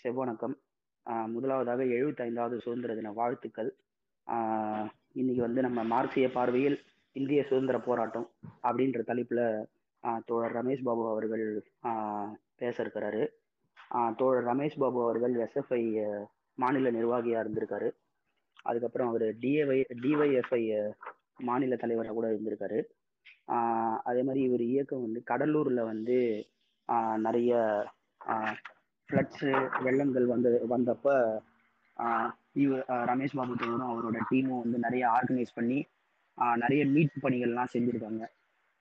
செவ்வணக்கம் முதலாவதாக எழுபத்தைந்தாவது சுதந்திர தின வாழ்த்துக்கள். இன்னைக்கு வந்து நம்ம மார்க்சிய பார்வையில் இந்திய சுதந்திர போராட்டம் அப்படின்ற தலைப்புல தோழர் ரமேஷ் பாபு அவர்கள் பேச இருக்கிறாரு. தோழர் ரமேஷ் பாபு அவர்கள் எஸ்எஃப்ஐ மாநில நிர்வாகியா இருந்திருக்காரு. அதுக்கப்புறம் அவர் டிஏவை டிஒய்எஃப்ஐ மாநில தலைவராக கூட இருந்திருக்காரு. அதே மாதிரி இவர் இயக்கம் வந்து கடலூர்ல வந்து நிறைய ஃப்ளட்ஸு வெள்ளங்கள் வந்து வந்தப்போ இவர் ரமேஷ் பாபு தோழரும் அவரோட டீமும் வந்து நிறைய ஆர்கனைஸ் பண்ணி நிறைய மீட்பு பணிகள்லாம் செஞ்சுருக்காங்க.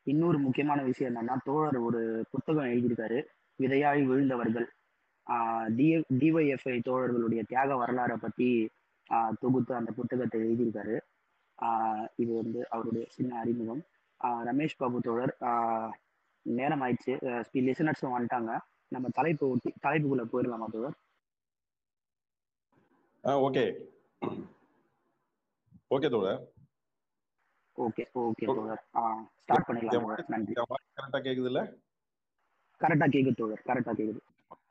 இன்னொரு முக்கியமான விஷயம் என்னன்னா தோழர் ஒரு புத்தகம் எழுதியிருக்காரு விதையாய் விழுந்தவர்கள் டிஎ டிஒய்எஃப்ஐ தோழர்களுடைய தியாக வரலாறை பற்றி தொகுத்து அந்த புத்தகத்தை எழுதியிருக்காரு. இது வந்து அவருடைய சின்ன அறிமுகம். ரமேஷ் பாபு தோழர் நேரம் ஆயிடுச்சு. லிசனர்ஸும் வந்துட்டாங்க. நம்ம தலைப்பு ஒட்டி தலைப்புக்குள்ள போயிடலாமா தோழர் ஓகே ஓகே தோழர். ஓகே ஓகே தோழர். ஸ்டார்ட் பண்ணிடலாம் நன்றி. கரெக்டா கேக்குது இல்ல கரெக்டா கேக்குது தோழர். கரெக்டா கேக்குது.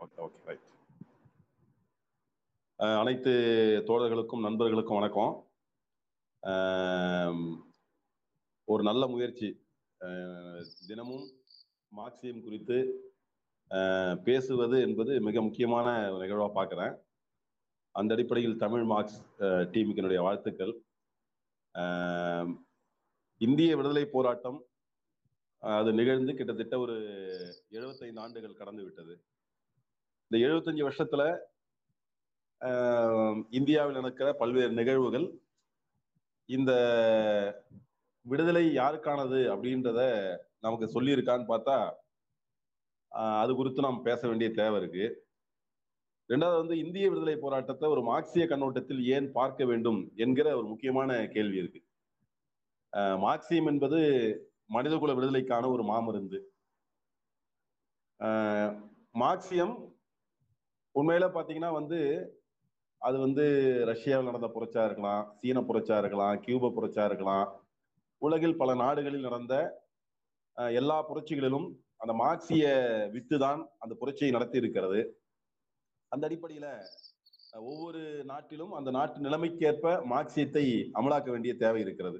ஓகே ஓகே ரைட் அனைத்து தோழர்களுக்கும் நண்பர்களுக்கும் வணக்கம். ஒரு நல்ல முயற்சி. தினமும் மார்க்சியம் குறித்து பேசுவது என்பது மிக முக்கியமான நிகழ்வாக பார்க்குறேன் அந்த அடிப்படையில் தமிழ் மார்க்ஸ் டீமுக்கு என்னுடைய வாழ்த்துக்கள். இந்திய விடுதலை போராட்டம் அது நிகழ்ந்து கிட்டத்தட்ட ஒரு எழுபத்தைந்து ஆண்டுகள் கடந்து விட்டது. இந்த எழுபத்தஞ்சு வருஷத்துல இந்தியாவில் நடக்கிற பல்வேறு நிகழ்வுகள் இந்த விடுதலை யாருக்கானது அப்படின்றத நமக்கு சொல்லியிருக்கான்னு பார்த்தா அது குறித்து நாம் பேச வேண்டிய தேவை இருக்கு. ரெண்டாவது வந்து இந்திய விடுதலை போராட்டத்தை ஒரு மார்க்சிய கண்ணோட்டத்தில் ஏன் பார்க்க வேண்டும் என்கிற ஒரு முக்கியமான கேள்வி இருக்கு. மார்க்சியம் என்பது மனிதகுல விடுதலைக்கான ஒரு மாமருந்து. மார்க்சியம் உண்மையில பாத்தீங்கன்னா வந்து அது வந்து ரஷ்யாவில் நடந்த புரட்சா இருக்கலாம் சீன புரட்சா இருக்கலாம் கியூப புரட்சா இருக்கலாம். உலகில் பல நாடுகளில் நடந்த எல்லா புரட்சிகளிலும் அந்த மார்க்சிய வித்து தான் அந்த புரட்சியை நடத்தி இருக்கிறது அந்த அடிப்படையில ஒவ்வொரு நாட்டிலும் அந்த நாட்டு நிலைமைக்கேற்ப மார்க்சியத்தை அமலாக்க வேண்டிய தேவை இருக்கிறது.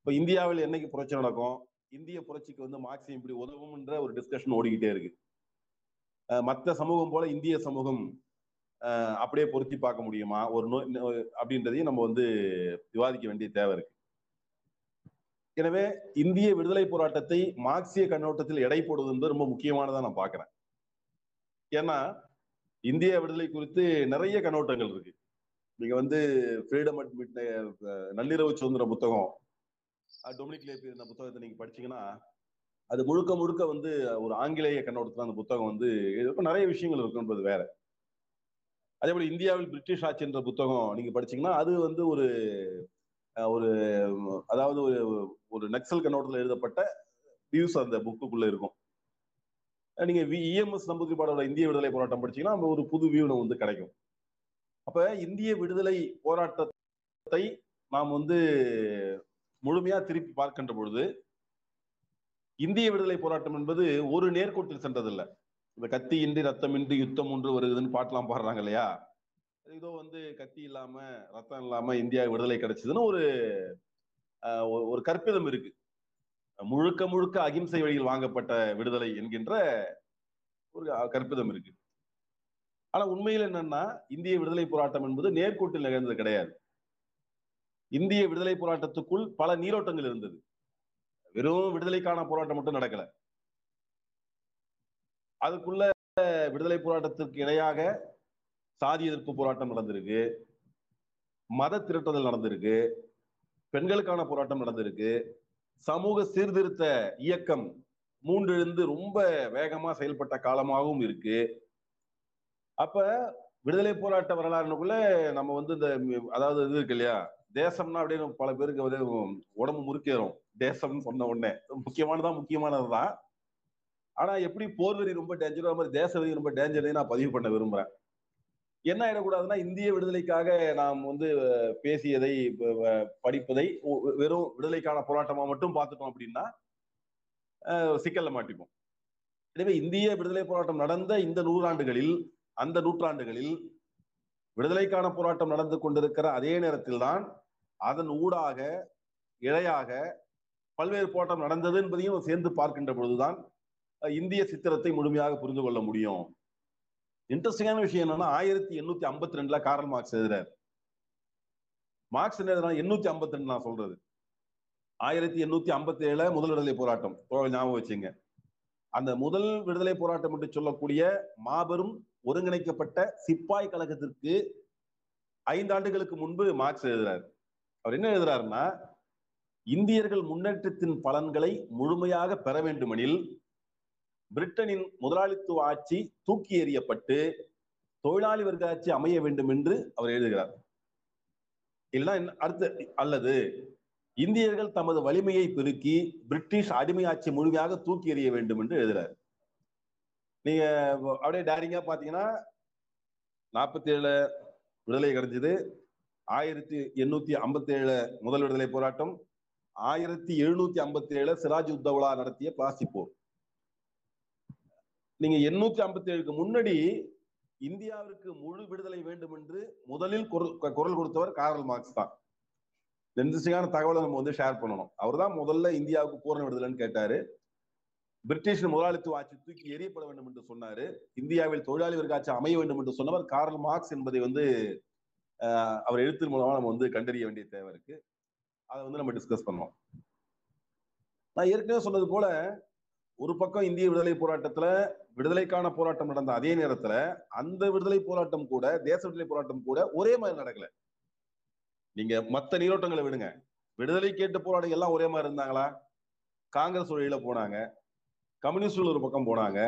இப்ப இந்தியாவில் என்னைக்கு புரட்சி நடக்கும்? இந்திய புரட்சிக்கு வந்து மார்க்சியம் இப்படி உதவும்ன்ற ஒரு டிஸ்கஷன் ஓடிக்கிட்டே இருக்கு. மற்ற சமூகம் போல இந்திய சமூகம் அப்படியே பொருத்தி பார்க்க முடியுமா? ஒரு நோய் அப்படின்றதையும் நம்ம வந்து விவாதிக்க வேண்டிய தேவை இருக்கு. எனவே இந்திய விடுதலை போராட்டத்தை மார்க்சிய கண்ணோட்டத்தில் எடை போடுவது என்பது ரொம்ப முக்கியமானதா நான் பாக்குறேன் ஏன்னா இந்திய விடுதலை குறித்து நிறைய கண்ணோட்டங்கள் இருக்கு. நீங்க வந்து ஃப்ரீடம் அட் மிட் நள்ளிரவு சுதந்திர புத்தகம் டொமினிக் லேபி இருந்த புத்தகத்தை நீங்க படிச்சீங்கன்னா அது முழுக்க முழுக்க வந்து ஒரு ஆங்கிலேய கண்ணோட்டத்தில் அந்த புத்தகம் வந்து நிறைய விஷயங்கள் இருக்குன்றது வேற. அதே போல இந்தியாவில் பிரிட்டிஷ் ஆட்சி என்ற புத்தகம் நீங்க படிச்சீங்கன்னா அது வந்து ஒரு ஒரு அதாவது ஒரு ஒரு நக்சல் கண்ணோட்டத்தில் எழுதப்பட்ட வியூஸ் அந்த புக்குக்குள்ள இருக்கும். நீங்க இஎம்எஸ் நம்பூதிரிப்பாடோட இந்திய விடுதலை போராட்டம் படிச்சீங்கன்னா ஒரு புது வியூ வந்து கிடைக்கும். அப்ப இந்திய விடுதலை போராட்டத்தை நாம் வந்து முழுமையா திருப்பி பார்க்கின்ற பொழுது இந்திய விடுதலை போராட்டம் என்பது ஒரு நேர்கோட்டில் சென்றதில்லை. இந்த கத்தி இன்றி ரத்தமின்றி யுத்தம் ஒன்று வருதுன்னு பாட்டெல்லாம் பாடுறாங்க இல்லையா? ஏதோ வந்து கத்தி இல்லாம ரத்தம் இல்லாம இந்தியா விடுதலை கிடைச்சதுன்னு ஒரு ஒரு கற்பிதம் இருக்கு. முழுக்க முழுக்க அகிம்சை வழியில் வாங்கப்பட்ட விடுதலை என்கின்ற ஒரு கற்பிதம் இருக்கு. ஆனா உண்மையில் என்னன்னா இந்திய விடுதலை போராட்டம் என்பது நேர்கோட்டில் நிகழ்ந்தது கிடையாது. இந்திய விடுதலை போராட்டத்துக்குள் பல நீரோட்டங்கள் இருந்தது. வெறும் விடுதலைக்கான போராட்டம் மட்டும் நடக்கல. அதுக்குள்ள விடுதலை போராட்டத்திற்கு இணையாக சாதி எதிர்ப்பு போராட்டம் நடந்திருக்கு. மத திரட்டுதல் நடந்திருக்கு. பெண்களுக்கான போராட்டம் நடந்திருக்கு. சமூக சீர்திருத்த இயக்கம் மூன்றெழுந்து ரொம்ப வேகமா செயல்பட்ட காலமாகவும் இருக்கு. அப்ப விடுதலை போராட்ட வரலாறுக்குள்ள நம்ம வந்து இந்த அதாவது இது இருக்கு இல்லையா? தேசம்னா அப்படியே பல பேருக்கு வந்து உடம்பு முறுக்கேறும். தேசம்னு சொன்ன உடனே. முக்கியமானதான் முக்கியமானதுதான். ஆனா எப்படி போர்வெறி ரொம்ப டேஞ்சரோ மாதிரி தேசவெறி ரொம்ப டேஞ்சர் நான் பதிவு பண்ண விரும்புறேன். என்ன ஆயிடக்கூடாதுன்னா இந்திய விடுதலைக்காக நாம் வந்து பேசியதை படிப்பதை வெறும் விடுதலைக்கான போராட்டமா மட்டும் பார்த்துட்டோம் அப்படின்னா சிக்கல்ல மாட்டிப்போம். எனவே இந்திய விடுதலை போராட்டம் நடந்த இந்த நூறாண்டுகளில் அந்த நூற்றாண்டுகளில் விடுதலைக்கான போராட்டம் நடந்து கொண்டிருக்கிற அதே நேரத்தில் தான் அதன் ஊடாக இழையாக பல்வேறு போராட்டம் நடந்தது என்பதையும் சேர்ந்து பார்க்கின்ற பொழுதுதான் இந்திய சித்திரத்தை முழுமையாக புரிந்து கொள்ள முடியும். இன்ட்ரெஸ்டிங்கான விஷயம் என்னன்னா ஆயிரத்தி எண்ணூத்தி ஐம்பத்தி ரெண்டுல காரல் மார்க்ஸ் எழுதுறாரு. மார்க்ஸ் என்ன எண்ணூத்தி ஐம்பத்தி ரெண்டு நான் சொல்றது. ஆயிரத்தி எண்ணூத்தி ஐம்பத்தி ஏழுல முதல் விடுதலை போராட்டம் ஞாபகம் வச்சுங்க. அந்த முதல் விடுதலை போராட்டம் என்று சொல்லக்கூடிய மாபெரும் ஒருங்கிணைக்கப்பட்ட சிப்பாய் கழகத்திற்கு ஐந்து ஆண்டுகளுக்கு முன்பு மார்க்ஸ் எழுதுறாரு. அவர் என்ன எழுதுறாருன்னா இந்தியர்கள் முன்னேற்றத்தின் பலன்களை முழுமையாக பெற வேண்டுமெனில் பிரிட்டனின் முதலாளித்துவ ஆட்சி தூக்கி எறியப்பட்டு தொழிலாளி வர்க்க ஆட்சி அமைய வேண்டும் என்று அவர் எழுதுகிறார். இல்லைன்னா அடுத்து அல்லது இந்தியர்கள் தமது வலிமையை பெருக்கி பிரிட்டிஷ் அடிமை ஆட்சி முழுமையாக தூக்கி எறிய வேண்டும் என்று எழுதுறாரு நீங்க அப்படியே டேரிங்கா பாத்தீங்கன்னா நாற்பத்தி ஏழு விடுதலை கிடைச்சது ஆயிரத்தி எண்ணூத்தி ஐம்பத்தி ஏழு முதல் விடுதலை போராட்டம் ஆயிரத்தி எழுநூத்தி ஐம்பத்தி ஏழு சிராஜ் உத்தவுலா நடத்திய பிளாஸ்டிக் போர். நீங்க எண்ணூத்தி ஐம்பத்தி ஏழுக்கு முன்னாடி இந்தியாவிற்கு முழு விடுதலை வேண்டும் என்று முதலில் குரல் கொடுத்தவர் காரல் மார்க்ஸ் தான். இன்ட்ரெஸ்டிங்கான தகவலை நம்ம வந்து ஷேர் பண்ணணும். அவர் தான் முதல்ல இந்தியாவுக்கு பூரண விடுதலைன்னு கேட்டாரு. பிரிட்டிஷ் முதலாளித்துவ ஆட்சி தூக்கி எரியப்பட வேண்டும் என்று சொன்னாரு. இந்தியாவில் தொழிலாளி வர்க்க ஆட்சி அமைய வேண்டும் என்று சொன்னவர் காரல் மார்க்ஸ் என்பதை வந்து அவர் எழுத்து மூலமா நம்ம வந்து கண்டறிய வேண்டிய தேவை இருக்கு. அதை வந்து நம்ம டிஸ்கஸ் பண்ணோம் நான் ஏற்கனவே சொன்னது போல ஒரு பக்கம் இந்திய விடுதலை போராட்டத்துல விடுதலைக்கான போராட்டம் நடந்த அதே நேரத்துல அந்த விடுதலை போராட்டம் கூட தேச விடுதலை போராட்டம் கூட ஒரே மாதிரி நடக்கல. நீங்க மத்த நீரோட்டங்களை விடுங்க. விடுதலை கேட்டு போராட்டம் எல்லாம் ஒரே மாதிரி இருந்தாங்களா? காங்கிரஸ் வழியில போனாங்க. கம்யூனிஸ்டுகள் ஒரு பக்கம் போனாங்க.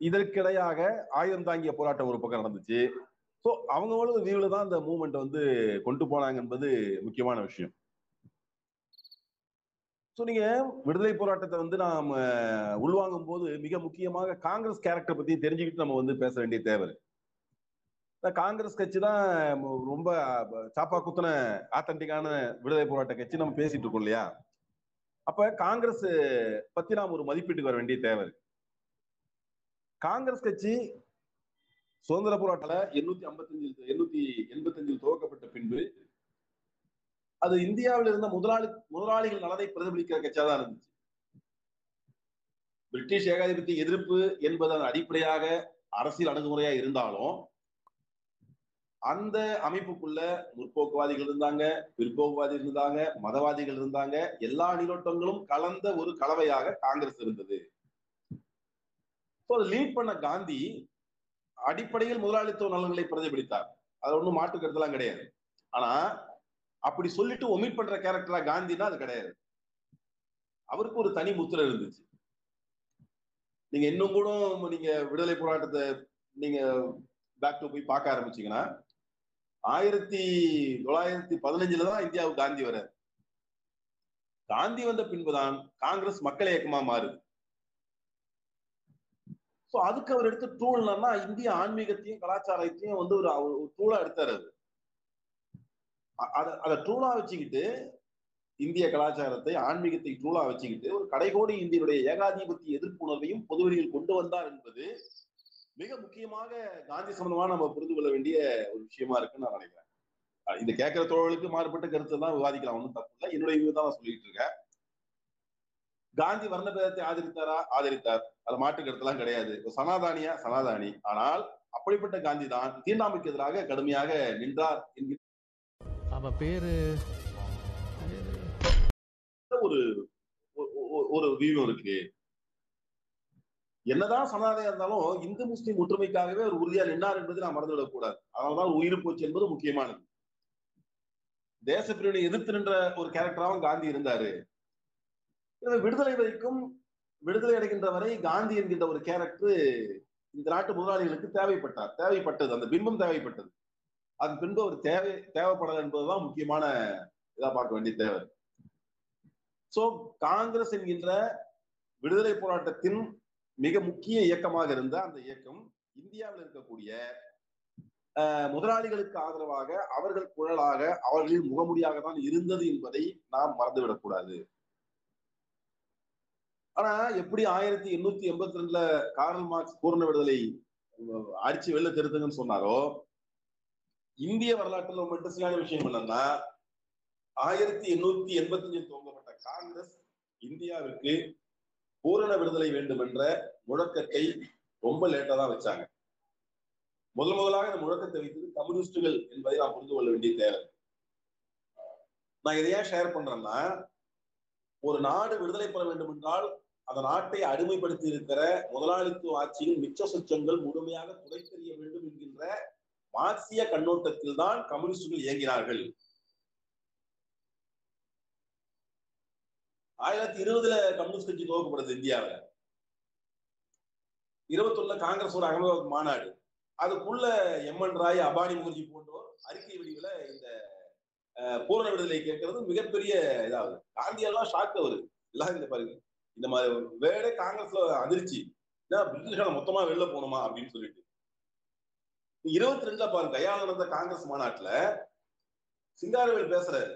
இதற்கிடையாக ஆயுதம் தாங்கிய போராட்டம் ஒரு பக்கம் நடந்துச்சு. ஸோ அவங்களோட வியூல தான் இந்த மூமெண்ட் வந்து கொண்டு போனாங்க என்பது முக்கியமான விஷயம். ஸோ நீங்க விடுதலை போராட்டத்தை வந்து நாம் உள்வாங்கும் போது மிக முக்கியமாக காங்கிரஸ் கேரக்டர் பத்தி தெரிஞ்சுக்கிட்டு நம்ம வந்து பேச வேண்டிய தேவை காங்கிரஸ் கட்சி தான் ரொம்ப சாப்பா குத்துன ஆத்தன்டிக்கான விடுதலை போராட்ட கட்சி நம்ம பேசிட்டு இருக்கோம் இல்லையா? அப்ப காங்கிரஸ் பத்தி நாம் ஒரு மதிப்பீட்டுக்கு வர வேண்டிய தேவை இருக்கு. காங்கிரஸ் கட்சி சுதந்திர போராட்டத்தில் எண்ணூத்தி ஐம்பத்தஞ்சு எண்ணூத்தி எண்பத்தஞ்சில் துவக்கப்பட்ட பின்பு அது இந்தியாவில் இருந்த முதலாளி முதலாளிகள் நலனை பிரதிபலிக்கிற கட்சியா தான் இருந்துச்சு. பிரிட்டிஷ் ஏகாதிபத்திய எதிர்ப்பு என்பதன் அடிப்படையாக அரசியல் அணுகுமுறையா இருந்தாலும் அந்த அமைப்புக்குள்ள முற்போக்குவாதிகள் இருந்தாங்க பிற்போக்குவாதிகள் இருந்தாங்க மதவாதிகள் இருந்தாங்க எல்லா நீரோட்டங்களும் கலந்த ஒரு கலவையாக காங்கிரஸ் இருந்தது. லீட் பண்ண காந்தி அடிப்படையில் முதலாளித்துவ நலன்களை பிரதிபலித்தார். அது ஒன்றும் மாற்று கருத்தெல்லாம் கிடையாது. ஆனா அப்படி சொல்லிட்டு ஒமிட் பண்ற கேரக்டரா காந்தினா அது கிடையாது. அவருக்கு ஒரு தனி முத்திரை இருந்துச்சு. நீங்க இன்னும் கூட நீங்க விடுதலை போராட்டத்தை நீங்க பேக் டு போய் பார்க்க ஆரம்பிச்சீங்கன்னா ஆயிரத்தி தொள்ளாயிரத்தி பதினஞ்சுல தான் இந்தியாவுக்கு காந்தி வர காந்தி வந்த பின்புதான் காங்கிரஸ் மக்கள் இயக்கமா மாறுது. சோ அதுக்கு அவர் எடுத்த டூல்னா இந்திய ஆன்மீகத்தையும் கலாச்சாரத்தையும் வந்து ஒரு டூலா எடுத்தாரு அது அதை டூலா வச்சுக்கிட்டு இந்திய கலாச்சாரத்தை ஆன்மீகத்தை டூலா வச்சுக்கிட்டு ஒரு கடைகோடி இந்தியனுடைய ஏகாதிபத்திய எதிர்ப்புணர்வையும் பொதுவெளியில் கொண்டு வந்தார் என்பது மிக முக்கியமாக காந்தி சம்பந்தமா நம்ம புரிந்து கொள்ள வேண்டிய ஒரு விஷயமா இருக்குன்னு நான் நினைக்கிறேன். இந்த கேட்கிற தோழர்களுக்கு மாறுபட்ட கருத்தை தான் விவாதிக்கலாம் ஒன்றும் தப்பு இல்லை. என்னுடைய வியூ தான் நான் சொல்லிட்டு இருக்கேன். காந்தி வர்ணபேதத்தை ஆதரித்தாரா? ஆதரித்தார். அது மாற்று கருத்தெல்லாம் கிடையாது. சனாதானியா? சனாதானி. ஆனால் அப்படிப்பட்ட காந்தி தான் தீண்டாமைக்கு எதிராக கடுமையாக நின்றார் என்கிற அவ பேரு ஒரு ஒரு வியூ இருக்கு. என்னதான் சனாதனம் இருந்தாலும் இந்து முஸ்லீம் ஒற்றுமைக்காகவே ஒரு உறுதியா நின்றார் என்பதை நான் மறந்துவிடக் கூடாது. அதனால்தான் உயிர் போச்சு என்பது முக்கியமானது. தேசப்பிரிவினை எதிர்த்து நின்ற ஒரு கேரக்டராகவும் காந்தி இருந்தாரு. விடுதலை வரைக்கும் விடுதலை அடைகின்ற வரை காந்தி என்கின்ற ஒரு கேரக்டர் இந்த நாட்டு முதலாளிகளுக்கு தேவைப்பட்டார். தேவைப்பட்டது அந்த பிம்பம் தேவைப்பட்டது. அது பின்பு அவர் தேவை தேவைப்படல என்பதுதான் முக்கியமான இதா பார்க்க வேண்டிய தேவை. சோ காங்கிரஸ் என்கின்ற விடுதலை போராட்டத்தின் மிக முக்கிய இயக்கமாக இருந்த அந்த இயக்கம் இந்தியாவில் இருக்கக்கூடிய முதலாளிகளுக்கு ஆதரவாக அவர்கள் குழலாக அவர்களின் முகமுடியாக தான் இருந்தது என்பதை நாம் மறந்துவிடக்கூடாது. ஆனா எப்படி ஆயிரத்தி எண்ணூத்தி எண்பத்தி ரெண்டுல கார்ல் மார்க்ஸ் பூர்ண விடுதலை அடிச்சு வெளில திருத்துங்கன்னு சொன்னாரோ இந்திய வரலாற்றுல ரொம்ப இன்ட்ரெஸ்டிங்கான விஷயம் என்னன்னா ஆயிரத்தி எண்ணூத்தி எண்பத்தி அஞ்சில் துவங்கப்பட்ட காங்கிரஸ் இந்தியாவிற்கு பூரண விடுதலை வேண்டும் என்ற முழக்கத்தை ரொம்ப லேட்டா தான் வச்சாங்க. முதல் முதலாக இந்த முழக்கத்தை வைத்தது கம்யூனிஸ்டுகள் என்பதை நாம் புரிந்து கொள்ள வேண்டிய தேவை. நான் இதை ஏன் ஷேர் பண்றேன்னா ஒரு நாடு விடுதலை பெற வேண்டும் என்றால் அந்த நாட்டை அடிமைப்படுத்தி இருக்கிற முதலாளித்துவ ஆட்சியின் மிச்ச சுச்சங்கள் முழுமையாக துடைத்தெறிய வேண்டும் என்கின்ற மார்க்சிய கண்ணோட்டத்தில் தான் கம்யூனிஸ்டுகள் இயங்கினார்கள். ஆயிரத்தி இருபதுல கம்யூனிஸ்ட் கட்சி துவக்கப்படுது இந்தியாவில். இருபத்தொன்னுல காங்கிரஸ் ஒரு அகமதாபாத் மாநாடு. அதுக்குள்ள எம் என் ராய் அபானி முகர்ஜி போன்றோர் அறிக்கை வடிவில் இந்த பூரண விடுதலை கேட்கறது மிகப்பெரிய இதாவது. காந்தியெல்லாம் ஷாக் அவரு. எல்லாம் இந்த பாருங்க. இந்த மாதிரி வேற காங்கிரஸ்ல அதிர்ச்சி. பிரிட்டிஷ்கார மொத்தமா வெளில போகணுமா அப்படின்னு சொல்லிட்டு. இருபத்தி ரெண்டுல பாருங்க கையால் நடந்த காங்கிரஸ் மாநாட்டுல சிங்காரவேல் பேசுறாரு.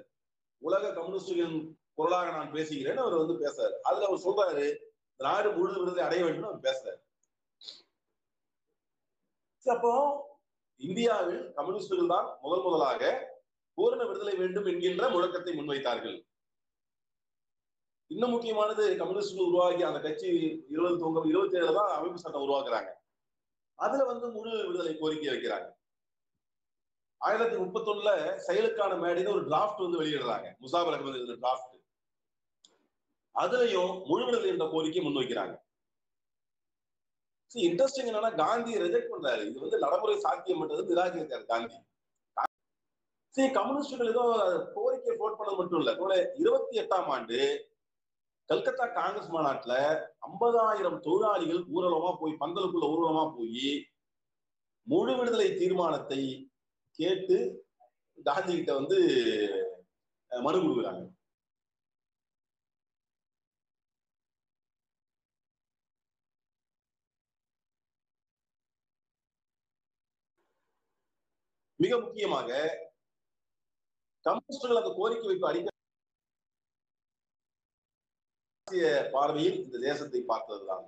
உலக கம்யூனிஸ்டுகளின் குரலாக நான் பேசுகிறேன்னு அவர் வந்து பேசுறாரு. அதுல அவர் சொல்றாரு நாடு முழு விடுதலை அடைய வேண்டும் அவர் பேசுறாரு. அப்போ இந்தியாவில் கம்யூனிஸ்டுகள் தான் முதல் முதலாக பூரண விடுதலை வேண்டும் என்கின்ற முழக்கத்தை முன்வைத்தார்கள். இன்னும் முக்கியமானது கம்யூனிஸ்டுகள் உருவாகி அந்த கட்சி இருபது தொங்க இருபத்தி ஏழுல தான் அமைப்பு சட்டம் உருவாக்குறாங்க. அதுல வந்து முழு விடுதலை கோரிக்கை வைக்கிறாங்க. ஆயிரத்தி முப்பத்தி ஒண்ணுல செயலுக்கான மேடைன்னு ஒரு டிராஃப்ட் வந்து வெளியிடுறாங்க. முசாபர் அகமது டிராஃப்ட் அதுலயும் முழு விடுதலை என்ற கோரிக்கை முன்வைக்கிறாங்க. இன்ட்ரெஸ்டிங் என்னன்னா காந்தி ரிஜெக்ட் பண்றாரு. இது வந்து நடைமுறை சாத்தியம் பண்றது நிராகரித்தார் காந்தி. சரி கம்யூனிஸ்டுகள் ஏதோ கோரிக்கை போட் பண்ணது மட்டும் இல்ல. கூட இருபத்தி எட்டாம் ஆண்டு கல்கத்தா காங்கிரஸ் மாநாட்டுல ஐம்பதாயிரம் தொழிலாளிகள் ஊர்வலமா போய் பந்தலுக்குள்ள ஊர்வலமா போய் முழு விடுதலை தீர்மானத்தை கேட்டு காந்தி கிட்ட வந்து மனு கொடுக்குறாங்க. மிக முக்கியமாக கம்யூனிஸ்டுகள் அந்த கோரிக்கை வைப்பு அடிக்க பார்வையில் இந்த தேசத்தை பார்த்ததுதான்.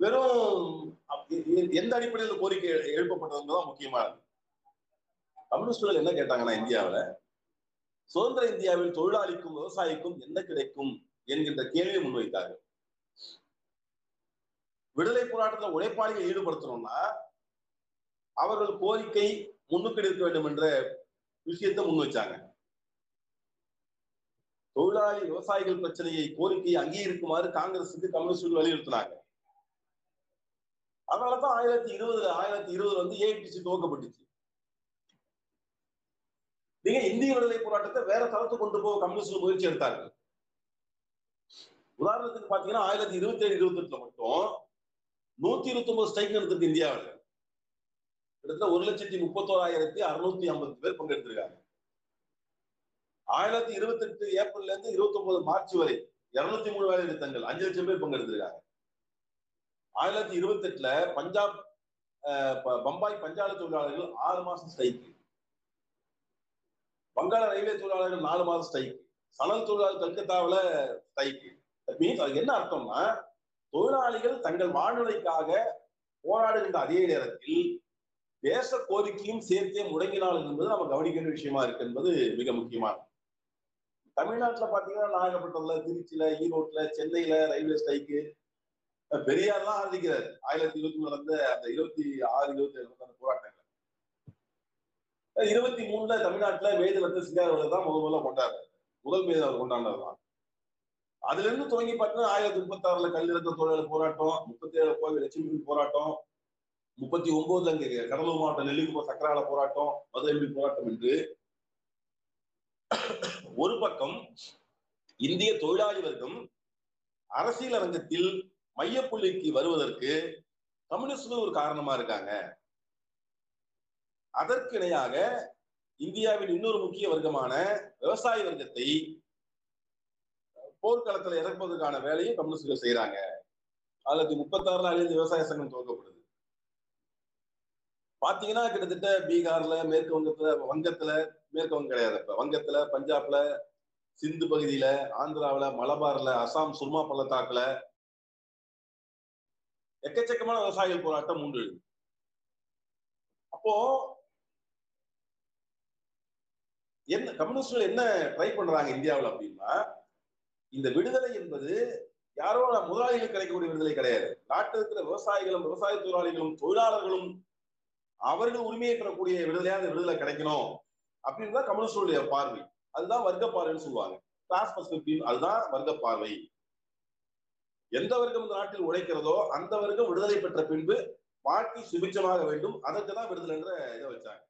வெறும் எந்த அடிப்படையில் கோரிக்கை எழுப்பப்பட்டதுதான் முக்கியமானது கம்யூனிஸ்டுகள் என்ன கேட்டாங்கன்னா இந்தியாவில சுதந்திர இந்தியாவில் தொழிலாளிக்கும் விவசாயிக்கும் என்ன கிடைக்கும் என்கின்ற கேள்வியை முன்வைத்தார்கள். விடுதலை போராட்டத்தில் உழைப்பாளிகள் ஈடுபடுத்தணும்னா அவர்கள் கோரிக்கை முன்னுக்கு எடுக்க வேண்டும் என்ற விஷயத்தை முன் வச்சாங்க தொழிலாளி விவசாயிகள் பிரச்சனையை கோரிக்கையை அங்கீகரிக்குமாறு காங்கிரசுக்கு கம்யூனிஸ்டுகள் வலியுறுத்தினாங்க. அதனாலதான் ஆயிரத்தி இருபதுல ஆயிரத்தி இருபதுல வந்து ஏஐடிசி துவக்கப்பட்டுச்சு. நீங்க இந்திய விடுதலை போராட்டத்தை வேற தளத்துக்கு கொண்டு போக கம்யூனிஸ்ட் முயற்சி எடுத்தார்கள் உதாரணத்துக்கு பாத்தீங்கன்னா ஆயிரத்தி இருபத்தி ஏழு இருபத்தி எட்டுல மட்டும் நூத்தி இருபத்தி ஒன்பது ஸ்ட்ரைக் நடத்திருக்கு இந்தியாவில். கிட்டத்தட்ட ஒரு லட்சத்தி முப்பத்தோராயிரத்தி அறுநூத்தி ஐம்பது பேர் பங்கெடுத்திருக்காங்க. ஆயிரத்தி இருபத்தி எட்டு ஏப்ரல்ல இருந்து இருபத்தி ஒன்பது மார்ச் வரை இருநூத்தி மூணு வேலை நிறுத்தங்கள் அஞ்சு லட்சம் பேர் பங்கெடுத்திருக்காங்க. ஆயிரத்தி இருபத்தி எட்டுல பஞ்சாப் பம்பாய் பஞ்சாலை தொழிலாளர்கள் ஆறு மாசம் ஸ்ட்ரைக் வங்காள ரயில்வே தொழிலாளர்கள் நாலு மாதம் ஸ்ட்ரைக் சணல் தொழிலாளர் கல்கத்தாவில் ஸ்ட்ரைக் மீன்ஸ் அது என்ன அர்த்தம்னா தொழிலாளிகள் தங்கள் வாழ்நிலைக்காக போராடுகின்ற அதே நேரத்தில் தேச கோரிக்கையும் சேர்த்தே முடங்கினால் என்பது நம்ம கவனிக்கின்ற விஷயமா இருக்கு என்பது மிக முக்கியமானது. தமிழ்நாட்டுல பாத்தீங்கன்னா நாகப்பட்டினம்ல திருச்சியில ஈரோட்ல சென்னையில ரயில்வே ஸ்ட்ரைக்கு பெரியார்லாம் ஆரம்பிக்கிறார் ஆயிரத்தி இருபத்தி மூணு நடந்த அந்த இருபத்தி ஆறு இருபத்தி ஏழு நடந்த போராட்டங்கள். இருபத்தி மூணுல தமிழ்நாட்டுல மேஜர் ரத்த சிங்காரவர்கள் தான் முதல் முதல்ல கொண்டாடுறாரு. முதல் மேஜர் அவர் கொண்டாடுறது தான். அதுல இருந்து துவங்கி பார்த்தீங்கன்னா ஆயிரத்தி முப்பத்தி ஆறுல கல்லிறக்க தொழிலாளர் போராட்டம் முப்பத்தி ஏழு கோவில் லட்சுமி போராட்டம் முப்பத்தி ஒன்பதுல அங்க கடலூர் மாவட்டம் நெல்லிக்குப்பம் சக்கரால போராட்டம் மதுரை போராட்டம் என்று ஒரு பக்கம் இந்திய தொழிலாளி வர்க்கம் அரசியல் அரங்கத்தில் மையப்புள்ளிக்கு வருவதற்கு கம்யூனிஸ்ட் ஒரு காரணமா இருக்காங்க. அதற்கு இணையாக இந்தியாவின் இன்னொரு முக்கிய வர்க்கமான விவசாய வர்க்கத்தை போர்க்களத்துல இறப்பதற்கான வேலையும் கம்யூனிஸ்டுகள் செய்யறாங்க அதுல முப்பத்தி ஆறுல அழிந்து விவசாய சங்கம் துவக்கப்படுது பாத்தீங்கன்னா கிட்டத்தட்ட பீகார்ல மேற்கு வங்கத்துல வங்கத்துல மேற்கு வங்கம் கிடையாது இப்ப. வங்கத்துல பஞ்சாப்ல சிந்து பகுதியில ஆந்திராவில மலபார்ல அசாம் சுர்மா பள்ளத்தாக்குல எக்கச்சக்கமான விவசாயிகள் போராட்டம் உண்டு அப்போ என்ன கம்யூனிஸ்ட்கள் என்ன ட்ரை பண்றாங்க இந்தியாவில் அப்படின்னா இந்த விடுதலை என்பது யாரோ முதலாளிகள் கிடைக்கக்கூடிய விடுதலை கிடையாது. நாட்டில் இருக்கிற விவசாயிகளும் விவசாய தொழிலாளிகளும் தொழிலாளர்களும் அவர்கள் உரிமையை பெறக்கூடிய விடுதலையா அந்த விடுதலை கிடைக்கணும் அப்படின்னு தான் கம்யூனிஸ்டுடைய பார்வை. அதுதான் வர்க்க பார்வைன்னு சொல்லுவாங்க கிளாஸ் பர்ஸ்பெக்டிவ் அதுதான் வர்க்க பார்வை எந்த வர்க்கம் இந்த நாட்டில் உழைக்கிறதோ அந்த வர்க்கம் விடுதலை பெற்ற பின்பு வாழ்க்கை சுபிச்சமாக வேண்டும். அதற்கு தான் விடுதலைன்ற இதை வச்சாங்க.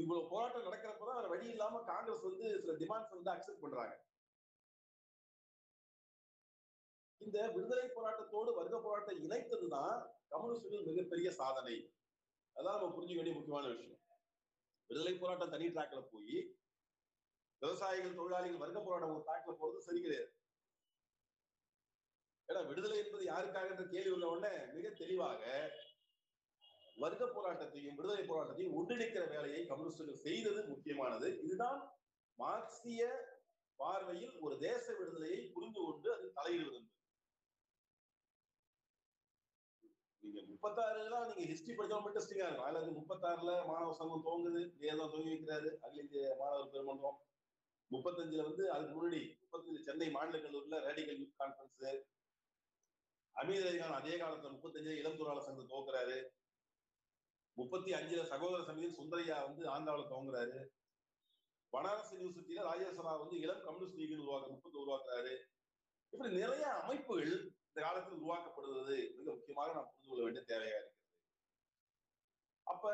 இவ்வளவு போராட்டம் நடக்கிறப்பதான் வேற வழி இல்லாம காங்கிரஸ் வந்து சில டிமாண்ட்ஸ் வந்து அக்செப்ட் பண்றாங்க. இந்த விடுதலை போராட்டத்தோடு வர்க்க போராட்டம் இணைத்ததுதான் கம்யூனிஸ்டுகள் மிகப்பெரிய சாதனை. அதான் நம்ம புரிஞ்சுக்க வேண்டிய முக்கியமான விஷயம். விடுதலை போராட்டம் தனி ட்ராக்ல போய் விவசாயிகள் தொழிலாளிகள் வர்க்க போராட்டம் ஒரு ட்ராக்ல போறது சரி கிடையாது. ஏன்னா விடுதலை என்பது யாருக்காக என்ற கேள்வி உள்ள உடனே மிக தெளிவாக வர்க்க போராட்டத்தையும் விடுதலை போராட்டத்தையும் ஒன்றிணைக்கிற வேலையை கம்யூனிஸ்டுகள் செய்தது முக்கியமானது. இதுதான் மார்க்சிய பார்வையில் ஒரு தேச விடுதலையை புரிந்து கொண்டு அதில் தலையிடுவது முப்பத்தாறுலாம் நீங்க ஹிஸ்டரி படிச்சவங்க இன்ட்ரெஸ்டிங்கா இருக்கும். அதுல இருந்து முப்பத்தாறுல மாணவர் சங்கம் துவங்குது. வேதம் துவங்கி வைக்கிறாரு அகில இந்திய மாணவர் பெருமன்றம். முப்பத்தஞ்சுல வந்து அதுக்கு முன்னாடி முப்பத்தஞ்சு சென்னை மாநில கல்லூரியில ரேடிக்கல் யூத் கான்பரன்ஸ் அமீர் அதே காலத்துல முப்பத்தஞ்சு இளம் தொழிலாளர் சங்கம் துவக்குறாரு. முப்பத்தி அஞ்சுல சகோதர சமிதியின் சுந்தரையா வந்து ஆந்திராவில் துவங்குறாரு. பனாரஸ் யூனிவர்சிட்டியில ராஜேஸ்வரா வந்து இளம் கம்யூனிஸ்ட் லீக் உருவாக்க முப்பத்தி உருவாக்குறாரு. இப்படி நிறைய அமைப்புகள் இந்த காலத்தில் உருவாக்கப்படுவது மிக முக்கியமாக நாம் புரிந்து கொள்ள வேண்டிய தேவையா இருக்கிறது. அப்ப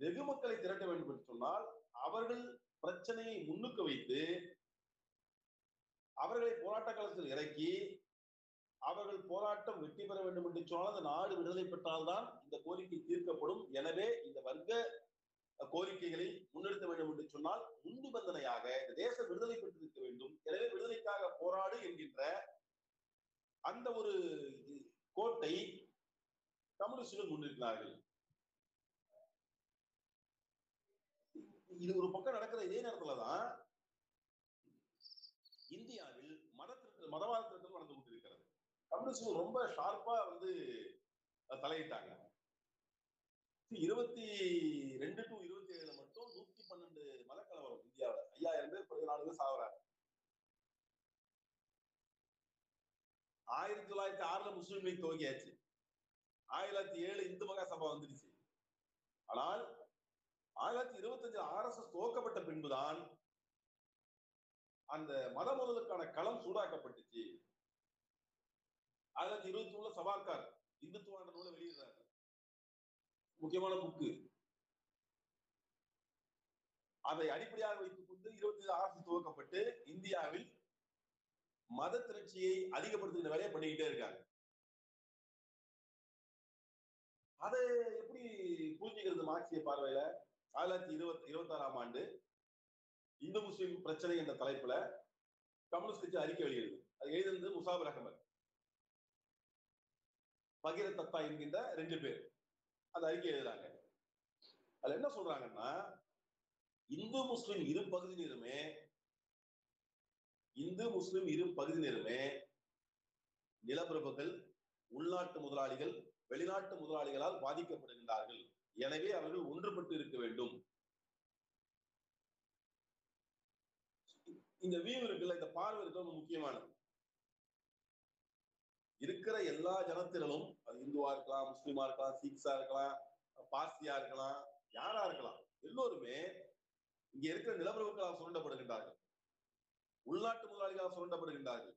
வெகு மக்களை திரட்ட வேண்டும் என்று சொன்னால் அவர்கள் பிரச்சனையை முன்னுக்கு வைத்து அவர்களை போராட்ட களத்தில் இறக்கி அவர்கள் போராட்டம் வெற்றி பெற வேண்டும் என்று சொன்னால் அந்த நாடு விடுதலை பெற்றால்தான் இந்த கோரிக்கை தீர்க்கப்படும். எனவே இந்த வர்க்க கோரிக்கைகளை முன்னெடுத்த வேண்டும் என்று சொன்னால் முன்நிபந்தனையாக இந்த தேசம் விடுதலை பெற்றிருக்க வேண்டும். எனவே விடுதலைக்காக போராடு என்கின்ற அந்த ஒரு கோட்டை கம்யூனிஸ்டுகள் முன்னிருக்கிறார்கள். இது ஒரு பக்கம் நடக்கிற இதே நேரத்துலதான் இந்தியாவில் மதத்திற்கு மதவாத திருத்தம் நடந்து கொண்டிருக்கிறது. கம்யூனிஸ்ட் ரொம்ப ஷார்ப்பா வந்து தலையிட்டாங்க. இருபத்தி ரெண்டு டு இருபத்தி ஏழுல மட்டும் நூத்தி பன்னெண்டு மதக்கலவரம் இந்தியாவில். ஐயாயிரம் பேர் பதினாலு பேர் சாகுறாங்க ஆயிரத்தி தொள்ளாயிரத்தி ஆறுல முஸ்லீம் லீக் துவங்கியாச்சு. ஆயிரத்தி தொள்ளாயிரத்தி ஏழு இந்து மகா சபா வந்துருச்சு. ஆனால் ஆயிரத்தி இருபத்தஞ்சு எஸ் துவக்கப்பட்ட பின்புதான் அந்த மத களம் சூடாக்கப்பட்டுச்சு. ஆயிரத்தி இருபத்தி மூணுல சபாக்கார் இந்துத்துவ நூலை வெளியிடுறாரு. முக்கியமான புக்கு. அதை அடிப்படையாக வைத்து கொண்டு இருபத்தி ஏழு அரசு துவக்கப்பட்டு இந்தியாவில் மத திரட்சியை அதிகப்படுத்துகிற வேலையை பண்ணிக்கிட்டே இருக்காங்க. அதை எப்படி புரிஞ்சுக்கிறது மார்க்சிய பார்வையில? ஆயிரத்தி இருபத்தி இருபத்தி ஆறாம் ஆண்டு இந்து முஸ்லிம் பிரச்சனை என்ற தலைப்புல கம்யூனிஸ்ட் கட்சி அறிக்கை வெளியிடுது. அது எழுதினது முசாபர் அகமது. பகிர தத்தா என்கின்ற ரெண்டு பேர் அந்த அறிக்கை எழுதுறாங்க. அதுல என்ன சொல்றாங்கன்னா இந்து முஸ்லிம் இரு பகுதியினருமே இந்து முஸ்லிம் இரு பகுதியினருமே நிலப்பிரபுகள் உள்நாட்டு முதலாளிகள் வெளிநாட்டு முதலாளிகளால் பாதிக்கப்படுகின்றார்கள். எனவே அவர்கள் ஒன்றுபட்டு இருக்க வேண்டும். இந்த வியூ இருக்குல்ல இந்த பார்வை இருக்கு ரொம்ப முக்கியமானது. இருக்கிற எல்லா ஜனத்தினரும் அது இந்துவா இருக்கலாம் முஸ்லீமா இருக்கலாம் சீக்ஸா இருக்கலாம் பார்சியா இருக்கலாம் யாரா இருக்கலாம் எல்லோருமே இங்க இருக்கிற நிலப்பரப்புகளால் சுரண்டப்படுகின்றார்கள். உள்நாட்டு முதலாளிகளால் சுரண்டப்படுகின்றார்கள்.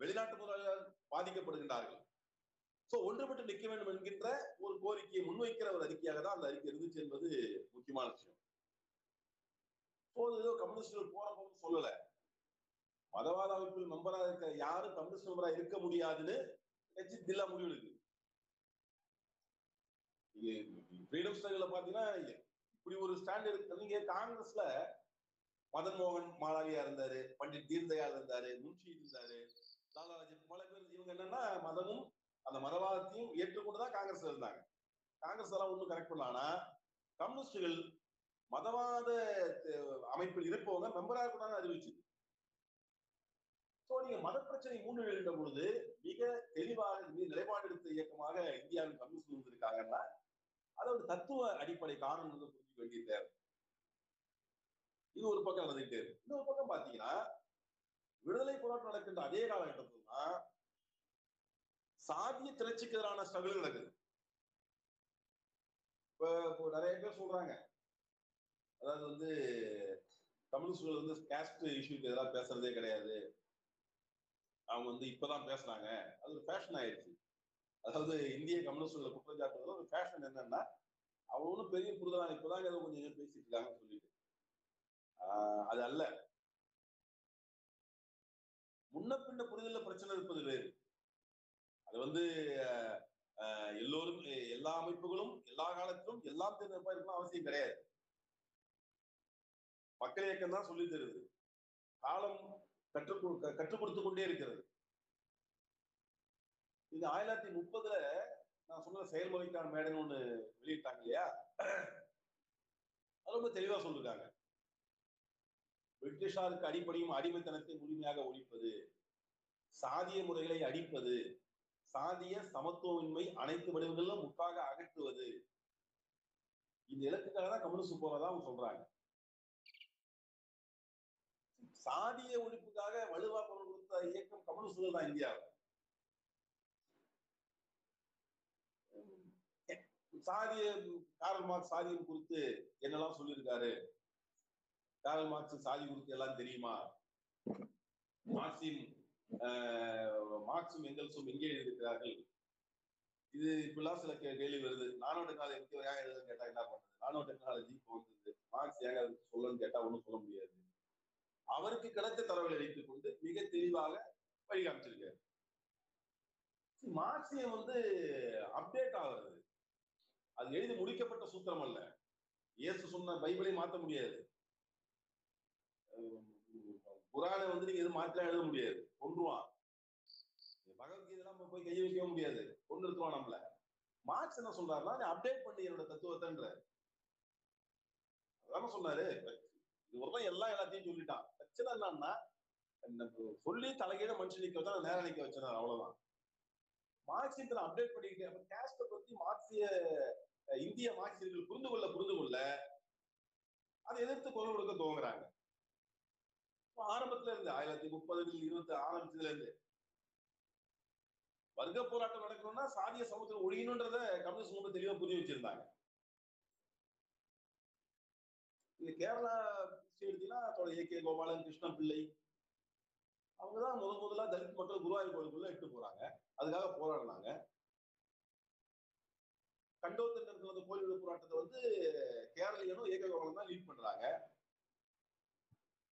வெளிநாட்டு முதலாளிகளால் பாதிக்கப்படுகின்றார்கள். சோ ஒன்றுபட்டு நிற்க வேண்டும் என்கின்ற ஒரு கோரிக்கையை முன்வைக்கிற ஒரு அறிக்கையாக தான் அந்த அறிக்கை இருந்துச்சு என்பது முக்கியமான விஷயம். ஏதோ கம்யூனிஸ்டுகள் போற சொல்லல. மதவாத அமைப்பில் மெம்பரா இருக்கிற யாரும் கம்யூனிஸ்ட் மெம்பரா இருக்க முடியாதுன்னு கட்சி தில்லா முடிவெடுக்கு ஃப்ரீடம் ஸ்ட்ரகிள் பாத்தீங்கன்னா இப்படி ஒரு ஸ்டாண்ட் இருக்கு நீங்க காங்கிரஸ்ல மதன் மோகன் மாளவியா இருந்தாரு பண்டிட் தீன்தயாள் இருந்தாரு முன்ஷி இருந்தாரு லாலாஜி பல பேர் இவங்க என்னன்னா மதமும் அந்த மதவாதத்தையும் ஏற்றுக்கொண்டுதான் காங்கிரஸ் இருந்தாங்க. காங்கிரஸ் எல்லாம் ஒண்ணும் கரெக்ட் பண்ணலாம்னா கம்யூனிஸ்டுகள் மதவாத அமைப்பில் இருப்பவங்க மெம்பரா இருக்கணும்னு அறிவிச்சு. சோ நீங்க மத பிரச்சனை மூன்று எழுந்த பொழுது மிக தெளிவாக நிலைப்பாடு எடுத்த இயக்கமாக இந்தியாவின் கம்யூனிஸ்ட் இருந்திருக்காங்கன்னா அது ஒரு தத்துவ அடிப்படை காரணம் புரிஞ்சுக்க வேண்டிய தேவை. இது ஒரு பக்கம் நடந்துகிட்டே இருக்கு. இன்னொரு பக்கம் பாத்தீங்கன்னா விடுதலை போராட்டம் நடக்கின்ற அதே காலகட்டத்தில் தான் சாதிய திரட்சிக்கு எதிரான ஸ்ட்ரகிள் நடக்குது. இப்போ நிறைய பேர் சொல்றாங்க. அதாவது வந்து கம்யூனிஸ்டுகள் வந்து கேஸ்ட் இஷ்யூக்கு எதிராக பேசுறதே கிடையாது. அவங்க வந்து இப்பதான் பேசுறாங்க. அது ஒரு ஃபேஷன் ஆயிடுச்சு. அதாவது இந்திய கம்யூனிஸ்டுகளை குற்றம் சாட்டுறது ஒரு ஃபேஷன் என்னன்னா அவங்க ஒன்றும் பெரிய புரிதலாம் இப்பதான் ஏதோ கொஞ்சம் பேசிட்டு இருக்காங்கன்னு சொல்லிட்டு. அது அல்ல. முன்ன பின்ன புரிதல பிரச்சனை இருப்பது வேறு. அது வந்து எல்லோரும் எல்லா அமைப்புகளும் எல்லா காலத்திலும் எல்லா தேர்ந்தெடுப்பா இருக்கணும் அவசியம் கிடையாது. மக்கள் இயக்கம் தான் சொல்லி தருது காலம் கற்றுக் கொடு- கற்றுக் கொடுத்து கொண்டே இருக்கிறது. இது ஆயிரத்தி முப்பதுல நான் சொன்ன செயல்முறைக்கான மேடைன்னு ஒண்ணு வெளியிட்டாங்க இல்லையா? அது ரொம்ப தெளிவா சொல்லிருக்காங்க. பிரிட்டிஷாருக்கு அடிப்படையும் அடிமைத்தனத்தை முழுமையாக ஒழிப்பது சாதிய முறைகளை அடிப்பது சாதிய சமத்துவமின்மை அனைத்து வடிவங்களிலும் முற்றாக அகற்றுவது. இந்த இலக்குக்காக தான் கம்யூனிஸ்ட் போறதா அவங்க சொல்றாங்க. சாதிய ஒழிப்புக்காக வலுவா குரல் கொடுத்த இயக்கம் கம்யூனிஸ்டுகள் தான் இந்தியாவில் சாதிய காரல் மார்க் சாதியம் குறித்து என்னெல்லாம் சொல்லியிருக்காரு? காரல் மார்க்ஸ் சாதி குறித்து எல்லாம் தெரியுமா? மார்க்சின் ஆஹ், மார்க்சும் எங்கெல்ஸும் எங்கே எழுதியிருக்கிறார்கள் இது இப்பெல்லாம் சில கே- கேள்வி வருது. நானோ டெக்னாலஜி பத்தி ஏன் எழுதுன்னு கேட்டா என்ன பண்றது? நானோ டெக்னாலஜி இப்போ வந்தது மார்க்ஸ் ஏங்க அதுக்கு சொல்லணும்னு கேட்டா ஒண்ணும் சொல்ல முடியாது. அவருக்கு கிடைத்த தரவுகளை வைத்துக் கொண்டு மிக தெளிவாக வழி காமிச்சிருக்காரு மார்க்சியம் வந்து அப்டேட் ஆகுறது. அது எழுதி முடிக்கப்பட்ட சூத்திரம் அல்ல. இயேசு சொன்ன பைபிளை மாத்த முடியாது. குரானை வந்து நீங்க எதுவும் மாற்றலாம் எழுத முடியாது. கொன்றுவான். பகவத்கீதைலாம் நம்ம போய் கையை வைக்க முடியாது. கொண்டு நிறுத்துவான் நம்மள. மார்க்ஸ் என்ன சொல்றாருன்னா நீ அப்டேட் பண்ணி என்னோட தத்துவத்தைன்ற. அதான சொன்னாரு. இது வரலாம் எல்லாம் எல்லாத்தையும் சொல்லிட்டான். பிரச்சனை என்னன்னா சொல்லி தலைகீழ மனுஷன் நிக்க வச்சா நேரம் நிக்க வச்சேன் அவ்வளவுதான். மார்க்சியத்துல அப்டேட் பண்ணிக்கிட்டு கேஸ்ட பத்தி மார்க்சிய இந்திய மார்க்சியர்கள் புரிந்து கொள்ள புரிந்து கொள்ள அதை எதிர்த்து குரல் கொடுக்க துவங்குறாங்க. ஆரம்பத்துல இருந்து ஆயிரத்தி முப்பதுகள் இருபத்தி ஆரம்பிச்சதுல இருந்து வர்க்க போராட்டம் நடக்கணும்னா சாதிய சமூகத்தில் ஒழியணுன்றத கம்யூனிஸ்ட் ரொம்ப தெளிவா புரிய வச்சிருந்தாங்க. இங்க கேரளா எடுத்தீங்கன்னா தோழர் ஏ கே கோபாலன் கிருஷ்ண பிள்ளை. அவங்கதான் முதல் முதலா தலித் மக்கள் குருவாயூர் கோயிலுக்குள்ள இட்டு போறாங்க. அதுக்காக போராடினாங்க. கண்டோத்தன் இருக்கிற கோயில் போராட்டத்தை வந்து கேரள ஏக கோபாலன் தான் லீட் பண்றாங்க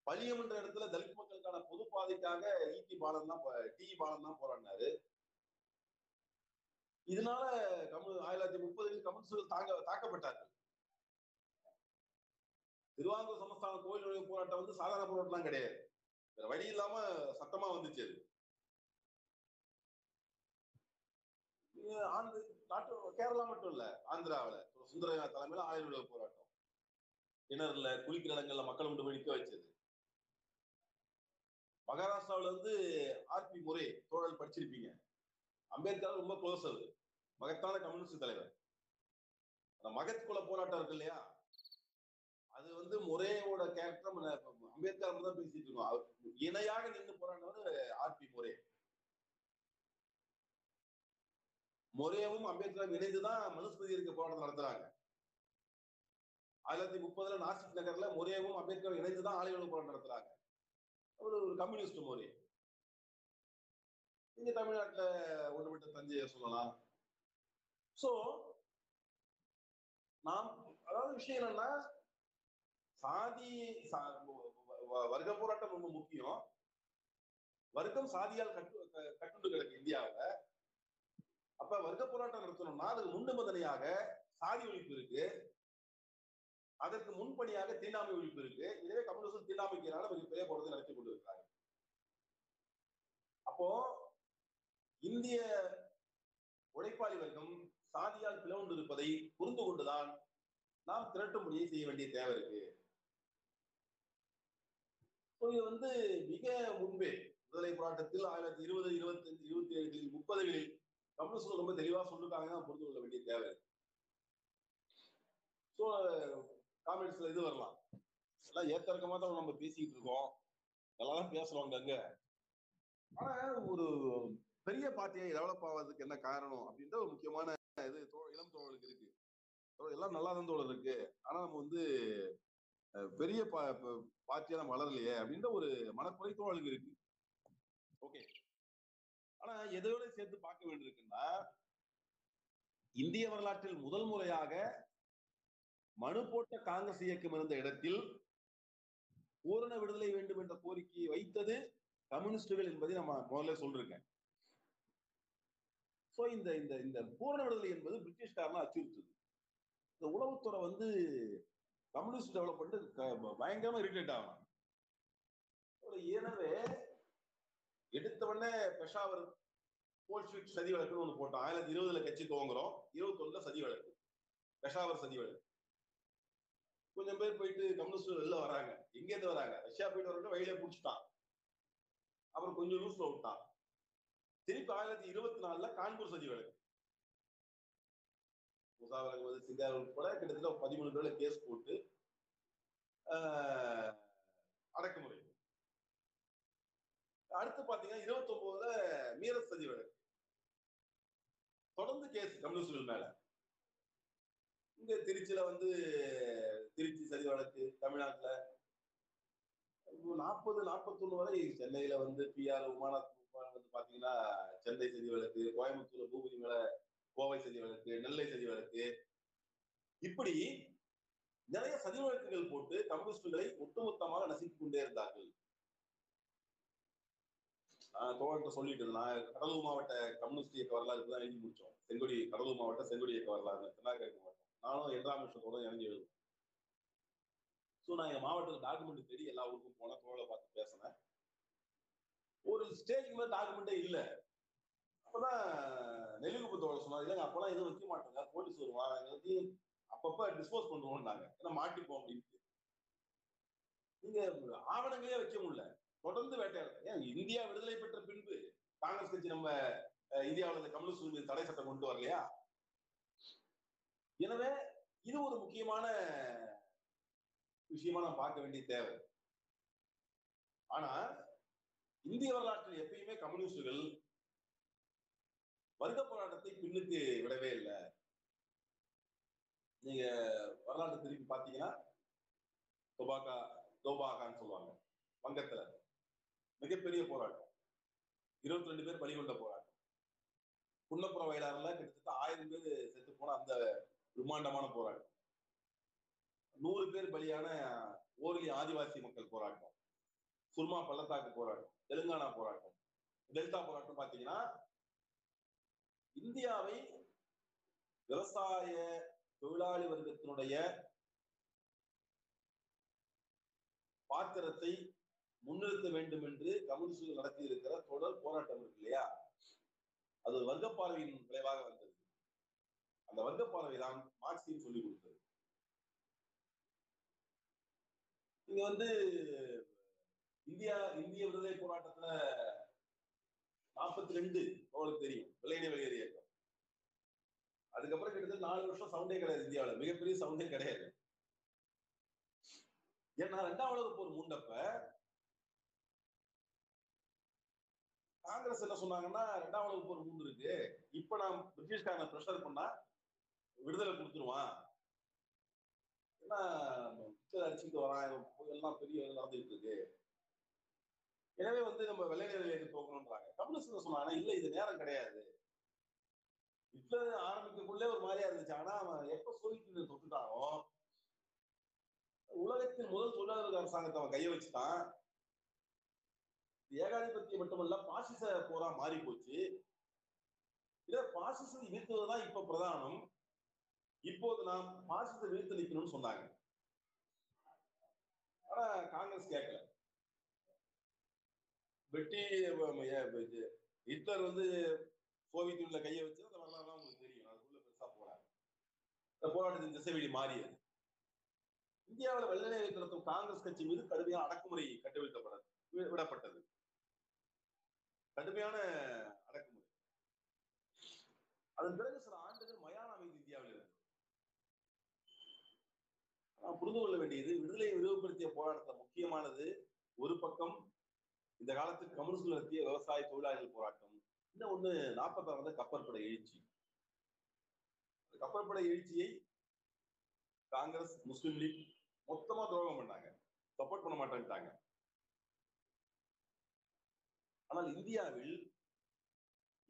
பள்ளியம் என்ற இடத்துல தலித் மக்களுக்கான பொது பாதைக்காக ஈடி பாலன் தான் டி. பாலன் தான் போராடினாரு. இதனால கமல் ஆயிரத்தி தொள்ளாயிரத்தி முப்பதில் கம்யூனிஸ்டுகள் தாங்க தாக்கப்பட்டார்கள். திருவாங்கூர் சமஸ்தான கோயில் நுழைவு போராட்டம் வந்து சாதாரண போராட்டம் கிடையாது. வேற வழி இல்லாம சத்தமா வந்துச்சு அது. ஆந்திர நாட்டு கேரளா மட்டும் இல்ல ஆந்திராவுல. சுந்தர தலைமையில ஆயுர்வேத போராட்டம். கிணறுல குளிக்கிற இடங்கள்ல மக்கள் கொண்டு போய் நிக்க வச்சது. மகாராஷ்டிராவில வந்து ஆர்பி முறை தோழல் படிச்சிருப்பீங்க. அம்பேத்கர் ரொம்ப க்ளோஸ் அது. மகத்தான கம்யூனிஸ்ட் தலைவர். அந்த மகத் குல போராட்டம் இருக்கு இல்லையா? அது வந்து முறையோட கேரக்டர் அம்பேத்கர் தான் பேசிட்டு இருக்கோம். அவர் இணையாக நின்று போராடினவர் ஆர்பி முறை முறையவும் அம்பேத்கரும் இணைந்துதான் மனுஸ்மிருதி இருக்க போராட்டம் நடத்துறாங்க. ஆயிரத்தி முப்பதுல நாசிக் நகர்ல முறையவும் அம்பேத்கர் இணைந்துதான் ஆலைவழி போராட்டம் நடத்துறாங்க. ஒரு ஒரு கம்யூனிஸ்ட் முறை இங்க தமிழ்நாட்டில் ஒன்றுபட்ட தஞ்சையை சொல்லலாம். சோ நாம் அதாவது விஷயம் என்னன்னா சாதி சா- வ- வர்க்க போராட்டம் ரொம்ப முக்கியம். வர்க்கம் சாதியால் கட்டு க- கட்டுண்டு கிடக்கு இந்தியாவில். அப்ப வர்க்க போராட்டம் நடத்தணும்னா அதுக்கு முன்னிபந்தனையாக சாதி ஒழிப்பு இருக்கு. அதற்கு முன்பணியாக தீண்டாமை ஒழிப்பு இருக்கு. இதுவே கம்யூனிஸ்ட் தீண்டாமைக்கு எதிரான மிகப்பெரிய போராட்டத்தை நடத்தி கொண்டிருக்கிறாங்க அப்போ இந்திய உழைப்பாளி வர்க்கம் சாதியால் பிளவுண்டு இருப்பதை புரிந்து கொண்டுதான் நாம் திரட்டும் முடியை செய்ய வேண்டிய தேவை இருக்கு. இது வந்து மிக முன்பே விடுதலை போராட்டத்தில் ஆயிரத்தி இருபது இருபத்தி அஞ்சு இருபத்தி ஏழுகளில் முப்பதுகளில் கம்யூனிஸ்ட் ரொம்ப தெளிவா சொல்லிருக்காங்க புரிந்து கொள்ள வேண்டிய தேவை ஸோ காமெண்ட்ஸ்ல இது வரலாம். எல்லாம் ஏத்தரக்கமா தான் நம்ம பேசிக்கிட்டு இருக்கோம். நல்லா தான் பேசுறோம் அங்க ஆனா ஒரு பெரிய பார்ட்டியை டெவலப் ஆவதுக்கு என்ன காரணம் அப்படின்ற ஒரு முக்கியமான இது இளம் தோழலுக்கு இருக்கு. எல்லாம் நல்லா தான் தோழல் இருக்கு. ஆனா நம்ம வந்து பெரிய பார்ட்டியா நம்ம வளரலையே அப்படின்ற ஒரு மனக்குறை தோழலுக்கு இருக்கு. ஓகே. ஆனா எதோட சேர்த்து பார்க்க வேண்டியிருக்குன்னா இந்திய வரலாற்றில் முதல் முறையாக மனு போட்ட காங்கிரஸ் இயக்கம் இருந்த இடத்தில் பூரண விடுதலை வேண்டும் என்ற கோரிக்கையை வைத்தது கம்யூனிஸ்டுகள் என்பதை நம்ம முதல்ல சொல்லிருக்கேன் சோ இந்த இந்த இந்த பூரண விடுதலை என்பது பிரிட்டிஷ்காரனா அச்சுறுத்துது. இந்த உளவுத்துறை வந்து கம்யூனிஸ்ட் டெவலப்மெண்ட் பயங்கரமா இரிட்டேட் ஆகலாம் எனவே எடுத்த உடனே பெஷாவர் போல்ஸ்விக் சதி வழக்குன்னு ஒன்று போட்டோம் ஆயிரத்தி இருபதுல கட்சி துவங்குறோம். இருபத்தி ஒண்ணுல சதி வழக்கு. பெஷாவர் சதி வழக்கு. கொஞ்சம் பேர் போயிட்டு கம்யூனிஸ்ட் வெளில வராங்க. எங்க இருந்து வராங்க. ரஷ்யா போயிட்டு வரவங்க வழியில பிடிச்சிட்டான். அப்புறம் கொஞ்சம் லூஸ்ல விட்டான். திருப்பி ஆயிரத்தி இருபத்தி நாலுல கான்பூர் சதி வழக்கு. முசாவர் அகமது சிங்கார் உட்பட கிட்டத்தட்ட ஒரு பதிமூணு பேர்ல கேஸ் போட்டு ஆஹ், அடக்குமுறை. அடுத்து பாத்தீங்கன்னா இருபத்தி ஒன்பதுல மீரத் சதி வழக்கு. தொடர்ந்து கேஸ் கம்யூனிஸ்டுகள் மேல. இங்க திருச்சியில வந்து திருச்சி சதி வழக்கு தமிழ்நாட்டுல நாற்பது நாற்பத்தொன்னு வரை சென்னையில வந்து பிஆர் உமாநாத் வந்து பாத்தீங்கன்னா சென்னை சதி வழக்கு கோயம்புத்தூர்ல பூபதி மேல கோவை சதி வழக்கு நெல்லை சதி வழக்கு இப்படி நிறைய சதி வழக்குகள் போட்டு கம்யூனிஸ்டுகளை ஒட்டுமொத்தமாக நசுக்கிக் கொண்டே இருந்தார்கள். ஆஹ் தோழர்கிட்ட சொல்லிட்டு நான் கடலூர் மாவட்ட கம்யூனிஸ்ட் இயக்க வரலாறு தான் எழுதி முடிச்சோம். செங்கொடி கடலூர் மாவட்ட செங்கொடி இயக்க வரலாறு திருநாகரி மாவட்டம். நானும் எட்டாம் வருஷத்தோட இறங்கி எழுதுவேன் ஸோ நான் எங்க மாவட்டத்தில் டாக்குமெண்ட் தேடி எல்லா ஊருக்கும் போன கோவில பார்த்து பேசினேன். ஒரு ஸ்டேஜுக்கு மேலே டாக்குமெண்டே இல்லை. அப்பதான் நெல்லிக்குப்பு தோழர் சொன்னார் இல்லைங்க அப்பெல்லாம் எதுவும் வைக்க மாட்டோங்க. போலீஸ் வருவாங்க. எங்களுக்கு அப்பப்ப டிஸ்போஸ் பண்ணுவோம்னாங்க. ஏன்னா மாட்டிப்போம் அப்படின்ட்டு நீங்க ஆவணங்களே வைக்க முடியல. தொடர்ந்து வேட்டையாடு ஏன் இந்தியா விடுதலை பெற்ற பின்பு காங்கிரஸ் கட்சி நம்ம இந்தியாவில் இந்தியாவுல இந்த கம்யூனிஸ்ட் மீது தடை சட்டம் கொண்டு வரலையா? எனவே இது ஒரு முக்கியமான விஷயமா நான் பார்க்க வேண்டிய தேவை. ஆனா இந்திய வரலாற்றில் எப்பயுமே கம்யூனிஸ்டுகள் வர்க்க போராட்டத்தை பின்னுக்கு விடவே இல்லை. நீங்க வரலாற்று திரும்பி பாத்தீங்கன்னா தொபாக்கா தோபாகான்னு சொல்லுவாங்க வங்கத்துல. மிகப்பெரிய போராட்டம். இருபத்தி ரெண்டு பேர் பலி கொண்ட போராட்டம். புன்னப்புற வயலாறுல கிட்டத்தட்ட ஆயிரம் பேர் செத்து போன அந்த பிரம்மாண்டமான போராட்டம். நூறு பேர் பலியான ஓரளி ஆதிவாசி மக்கள் போராட்டம். சுர்மா பள்ளத்தாக்கு போராட்டம் தெலுங்கானா போராட்டம் டெல்டா போராட்டம் பாத்தீங்கன்னா இந்தியாவை விவசாய தொழிலாளி வர்க்கத்தினுடைய பாத்திரத்தை முன்னிறுத்த வேண்டும் என்று கம்யூனிஸ்டுகள் நடத்தி இருக்கிற தொடர் போராட்டம் இருக்கு இல்லையா? அது வர்க்க பார்வையின் விளைவாக வந்தது. அந்த வர்க்க பார்வை தான் மார்க்சியம் சொல்லிக் கொடுத்தது. இங்க வந்து இந்தியா இந்திய விடுதலை போராட்டத்துல நாற்பத்தி ரெண்டு உங்களுக்கு தெரியும் வெள்ளையனே வெளியேறிய இயக்கம். அதுக்கப்புறம் கிட்டத்தட்ட நாலு வருஷம் சவுண்டே கிடையாது இந்தியாவில். மிகப்பெரிய சவுண்டே கிடையாது. ஏன்னா ரெண்டாம் உலக போர் மூண்டப்ப காங்கிரஸ் என்ன சொன்னாங்கன்னா ரெண்டாம் உலக போர் மூண்டு இருக்கு இப்ப நான் பிரிட்டிஷ்காரனை ப்ரெஷர் பண்ணா விடுதலை கொடுத்துருவான். எல்லாம் அடிச்சுட்டு வரான் எல்லாம் பெரிய நடந்துட்டு இருக்கு எனவே வந்து நம்ம வெள்ளையர்களை எதிர்த்து போகணும்ன்றாங்க. கம்யூனிஸ்ட் சொன்னாங்க இல்ல இது நேரம் கிடையாது. ஹிட்லர் ஆரம்பிக்கக்குள்ளே ஒரு மாதிரியா இருந்துச்சு. ஆனா அவன் எப்ப சோவியத் தொட்டுட்டானோ உலகத்தின் முதல் தொழிலாளர் அரசாங்கத்தை அவன் கைய வச்சுட்டான். ஏகாதிபத்தியம் மட்டுமல்ல பாசிச போரா மாறி போச்சு இதை பாசிசம் எதிர்த்துவதுதான் இப்ப பிரதானம். இப்போது நாம் பாசிசத்தை வீழ்த்து நிக்கணும்னு சொன்னாங்க. ஆனா காங்கிரஸ் கேட்கல. வெட்டி ஹிட்லர் வந்து சோவியத் யூனியன்ல கையை வச்சு அந்த வரலாறுலாம் உங்களுக்கு தெரியும். அதுக்குள்ள பெருசா போறாங்க இந்த போராட்டத்தின் திசைவெளி மாறியது. இந்தியாவில் வெள்ளநிலை நடத்தும் காங்கிரஸ் கட்சி மீது கடுமையான அடக்குமுறை கட்டவிழ்க்கப்பட விடப்பட்டது. கடுமையான அடக்குமுறை. அதன் பிறகு சில ஆண்டுகள் மயான அமைதி இந்தியாவில் இருந்தது நாம் புரிந்து கொள்ள வேண்டியது விடுதலையை விரிவுபடுத்திய போராட்டத்தில் முக்கியமானது ஒரு பக்கம் இந்த காலத்துக்கு கம்யூனிஸ்ட் நடத்திய விவசாய தொழிலாளர்கள் போராட்டம். இன்னும் ஒண்ணு நாற்பத்தாறு கப்பற்படை எழுச்சி. கப்பற்படை எழுச்சியை காங்கிரஸ் முஸ்லிம் லீக் மொத்தமா துரோகம் பண்ணாங்க. சப்போர்ட் பண்ண மாட்டேன்ட்டாங்க. ஆனால் இந்தியாவில்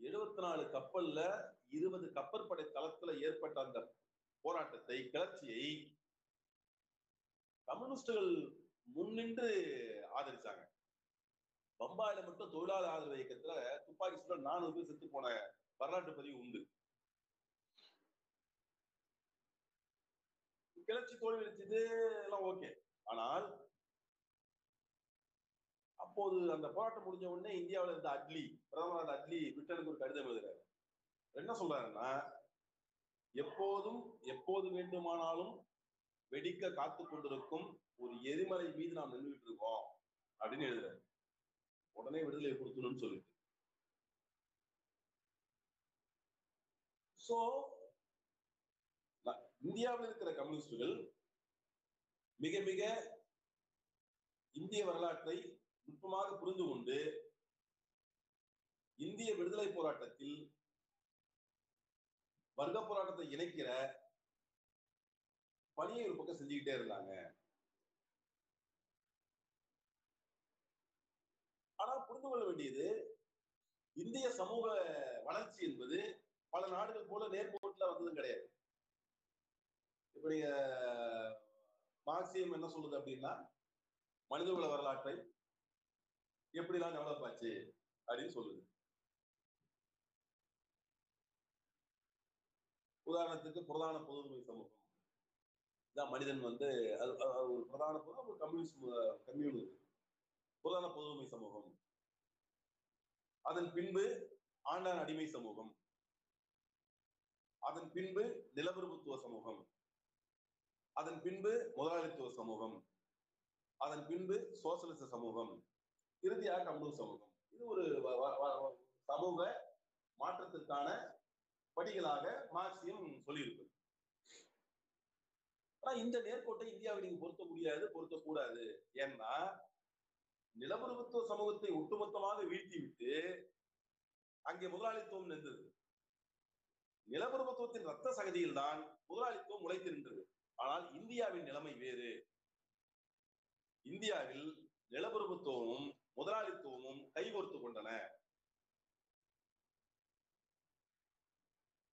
எழுபத்தி நாலு கப்பல்ல இருபது கப்பற்படை தளத்துல ஏற்பட்ட அந்த போராட்டத்தை கிளர்ச்சியை கம்யூனிஸ்டுகள் முன்னின்று ஆதரிச்சாங்க. பம்பாயில மட்டும் தொழிலாளர் ஆதரவு இயக்கத்துல துப்பாக்கி சுட நானூறு பேர் செத்து போன வரலாற்று பதிவு உண்டு. கிளர்ச்சி தோல்வி அளிச்சது எல்லாம் ஓகே. ஆனால் அப்போது அந்த போராட்டம் முடிஞ்ச உடனே இந்தியாவில் இருந்த அட்லி பிரதமர் அந்த அட்லி பிரிட்டனுக்கு ஒரு கடிதம் எழுதுறாரு. என்ன சொல்றாருன்னா எப்போதும் எப்போது வேண்டுமானாலும் வெடிக்க காத்து கொண்டிருக்கும் ஒரு எரிமலை மீது நாம் நின்றுட்டு இருக்கோம் அப்படின்னு எழுதுறாரு. உடனே விடுதலை கொடுக்கணும்னு சொல்லிட்டு. சோ இந்தியாவில் இருக்கிற கம்யூனிஸ்டுகள் மிக மிக இந்திய வரலாற்றை நுட்பமாக புரிந்து கொண்டு இந்திய விடுதலை போராட்டத்தில் வர்க்க போராட்டத்தை இணைக்கிற பணியை ஒரு பக்கம் செஞ்சுக்கிட்டே இருந்தாங்க. ஆனா புரிந்து கொள்ள வேண்டியது இந்திய சமூக வளர்ச்சி என்பது பல நாடுகள் போல நேர்கோட்டில் வந்ததும் கிடையாது. இப்ப நீங்க மார்க்சியம் என்ன சொல்லுது அப்படின்னா மனிதகுல வரலாற்றை எப்படிலாம் டெவலப் ஆச்சு அப்படின்னு சொல்லுது. உதாரணத்துக்கு பிரதான பொதுமை சமூகம். தான் மனிதன் வந்து அது ஒரு பிரதான ஒரு கம்யூனிஸ்ட் கம்யூனி. பிரதான பொதுமை சமூகம். அதன் பின்பு ஆண்டான் அடிமை சமூகம். அதன் பின்பு நிலப்பிரபுத்துவ சமூகம். அதன் பின்பு முதலாளித்துவ சமூகம். அதன் பின்பு சோசலிச சமூகம். இறுதியாக கம்யூனிஸ்ட் சமூகம். இது ஒரு வ- வ- சமூக மாற்றத்திற்கான படிகளாக மார்க்சியம் சொல்லியிருக்கு. ஆனா இந்த நேர்கோட்டை இந்தியாவை நீங்க பொருத்த முடியாது பொருத்தக்கூடாது ஏன்னா நிலப்பிரபுத்துவ சமூகத்தை ஒட்டுமொத்தமாக வீழ்த்தி விட்டு அங்கே முதலாளித்துவம் நின்றது. நிலப்பிரபுத்துவத்தின் ரத்த சகதியில் தான் முதலாளித்துவம் உழைத்து நின்றது. ஆனால் இந்தியாவின் நிலைமை வேறு. இந்தியாவில் நிலப்பிரபுத்துவமும் முதலாளித்துவமும் கைகோர்த்து கொண்டன.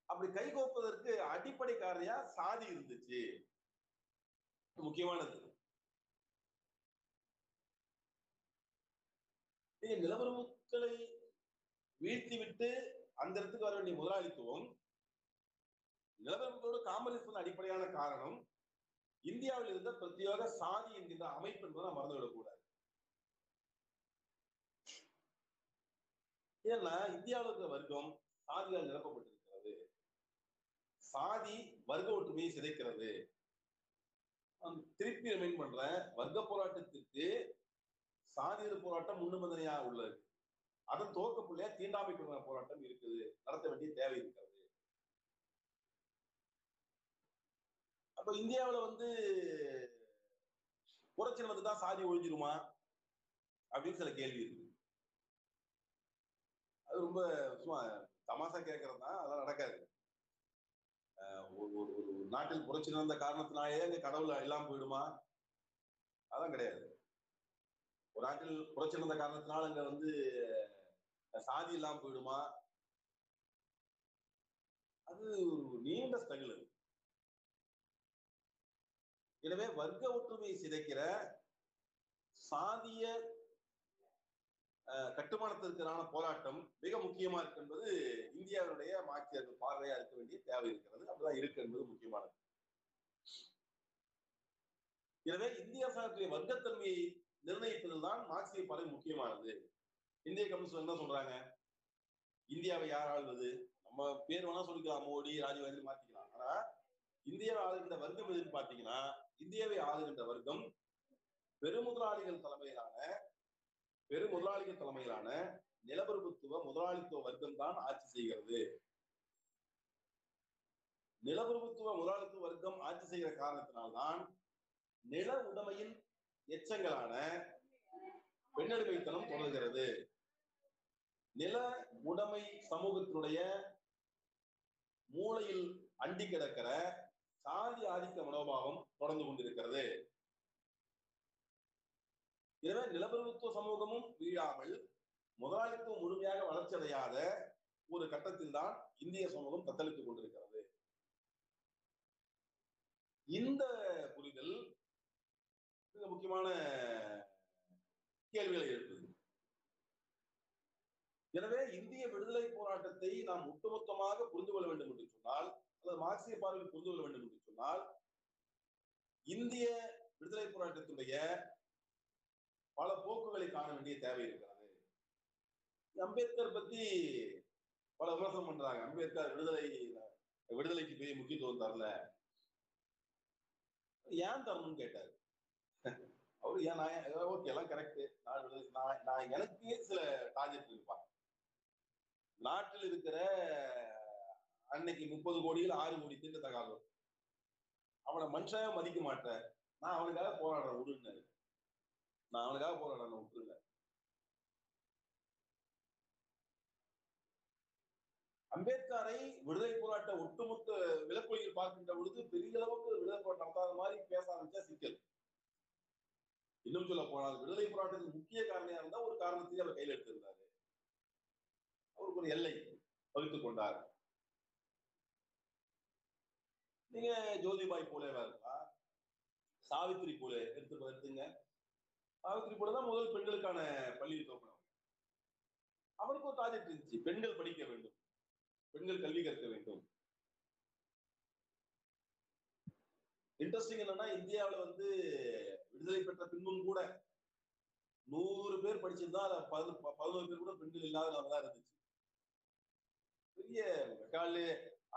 அப்படி கைகோப்பதற்கு அடிப்படை காரணியா சாதி இருந்துச்சு. முக்கியமானது. நீங்க நிலப்பிரபுக்களை வீழ்த்தி விட்டு அந்த இடத்துக்கு வர வேண்டிய முதலாளித்துவம் நிலப்பிரபுக்களோட காமனிசம் அடிப்படையான காரணம் இந்தியாவில் இருந்த பிரத்யேக சாதி என்கின்ற அமைப்பு என்பதை நாம் மறந்துவிடக்கூடாது. ஏன்னா இந்தியாவில் இருக்கிற வர்க்கம் சாதியால் நிரப்பப்பட்டிருக்கிறது. சாதி வர்க்க ஒற்றுமையை சிதைக்கிறது. திருப்பி ரிமைண்ட் பண்றேன். வர்க்க போராட்டத்திற்கு சாதிய போராட்டம் முன்னுமதனையா உள்ளது. அதன் துவக்க பிள்ளையா தீண்டாமை போராட்டம் இருக்குது. நடத்த வேண்டிய தேவை இருக்கிறது. அப்ப இந்தியாவில வந்து புரட்சி நடந்துதான் சாதி ஒழிஞ்சிருமா? அப்படின்னு சில கேள்வி இருக்கு அது ரொம்ப சும்மா தமாசா கேட்கறது தான் அதெல்லாம் நடக்காது. நாட்டில் புரட்சி நடந்த காரணத்தினாலே அங்க கடவுள் எல்லாம் போயிடுமா? அதான் கிடையாது. ஒரு நாட்டில் புரட்சி நடந்த காரணத்தினால அங்க வந்து சாதி இல்லாம போயிடுமா? அது ஒரு நீண்ட ஸ்ட்ரகிள் எனவே வர்க்க ஒற்றுமையை சிதைக்கிற சாதிய கட்டுமானத்திற்கான போராட்டம் மிக முக்கியமா இருக்கு என்பது இந்தியாவினுடைய மாற்றியர்கள் பார்வையா இருக்க வேண்டிய தேவை இருக்கிறது. அப்படிதான் இருக்கு என்பது முக்கியமானது. எனவே இந்திய அரசாங்கத்துடைய வர்க்கத்தன்மையை நிர்ணயிப்பதில் தான் மார்க்சிய பார்வை முக்கியமானது. இந்திய கம்யூனிஸ்ட் என்ன சொல்றாங்க? இந்தியாவை யார் ஆள்வது? நம்ம பேர் வேணா சொல்லிக்கலாம். மோடி ராஜீவ்காந்தி மாத்திக்கலாம். ஆனா இந்தியாவை ஆளுகின்ற வர்க்கம் எதுன்னு பாத்தீங்கன்னா இந்தியாவை ஆளுகின்ற வர்க்கம் பெருமுதலாளிகள் தலைமையிலான பெருமுதலாளிகள் தலைமையிலான நிலப்பிரபுத்துவ முதலாளித்துவ வர்க்கம் தான் ஆட்சி செய்கிறது. நிலப்பிரபுத்துவ முதலாளித்துவ வர்க்கம் ஆட்சி செய்கிற காரணத்தினால்தான் நில உடைமையின் எச்சங்களான பெண்ணடிமைத்தனம் தொடர்கிறது. நில உடைமை சமூகத்தினுடைய மூளையில் அண்டி கிடக்கிற சாதி ஆதிக்க மனோபாவம் தொடர்ந்து கொண்டிருக்கிறது. எனவே நிலப்பிரபுத்துவ சமூகமும் வீழாமல் முதலாளித்துவம் முழுமையாக வளர்ச்சியடையாத ஒரு கட்டத்தில் தான் இந்திய சமூகம் தத்தளித்துக் கொண்டிருக்கிறது. இந்த புரிதல் மிக முக்கியமான கேள்விகளை எழுப்புது. எனவே இந்திய விடுதலை போராட்டத்தை நாம் ஒட்டுமொத்தமாக புரிந்து கொள்ள வேண்டும் என்று சொன்னால் அல்லது மார்க்சிய பார்வையில் புரிந்து கொள்ள வேண்டும் என்று சொன்னால் இந்திய விடுதலை போராட்டத்தினுடைய பல போக்குகளை காண வேண்டிய தேவை இருக்கிறது. அம்பேத்கர் பத்தி பல விமர்சனம் பண்றாங்க. அம்பேத்கர் விடுதலை விடுதலைக்கு பெரிய முக்கியத்துவம் தரல. ஏன் தரணும்னு கேட்டாரு. அவரு ஏன் நான் ஓகே எல்லாம் கரெக்ட் நான் விடுதலை நான் நான் எனக்கு சில டார்கெட் இருப்பான் நாட்டில் இருக்கிற அன்னைக்கு முப்பது கோடியில் ஆறு கோடி திட்ட தகாதம் அவனை மனுஷன் மதிக்க மாட்டேன். நான் அவனுக்காக போராடுறேன் விடுன்னு நான் அவனுக்காக போராடுறேன் விட்டுருங்க அம்பேத்கரை விடுதலை போராட்ட ஒட்டுமொத்த விலக்கொலியில் பார்க்கின்ற பொழுது பெரிய அளவுக்கு விடுதலை போராட்டம் நடத்தாத மாதிரி பேச ஆரம்பிச்சா சிக்கல். இன்னும் சொல்ல போனால் விடுதலை போராட்டத்தின் முக்கிய காரணியா இருந்தா ஒரு காரணத்தையும் அவர் கையில் எடுத்திருந்தாரு. அவருக்கு ஒரு எல்லை வகுத்துக் கொண்டார். நீங்க ஜோதிபாய் போலேவா இருக்கலாம் சாவித்ரி போலே எடுத்து எடுத்துங்க. சாவித்திரி போல தான் முதல் பெண்களுக்கான பள்ளியை துவக்கணும் அவருக்கு ஒரு ப்ராஜெக்ட் இருந்துச்சு. பெண்கள் படிக்க வேண்டும். பெண்கள் கல்வி கற்க வேண்டும். இன்ட்ரெஸ்டிங் என்னன்னா இந்தியாவில வந்து விடுதலை பெற்ற பின்பும் கூட நூறு பேர் படிச்சிருந்தா அதுல பதினோரு பேர் கூட பெண்கள் இல்லாத தான் இருந்துச்சு. பெரிய மெக்காலே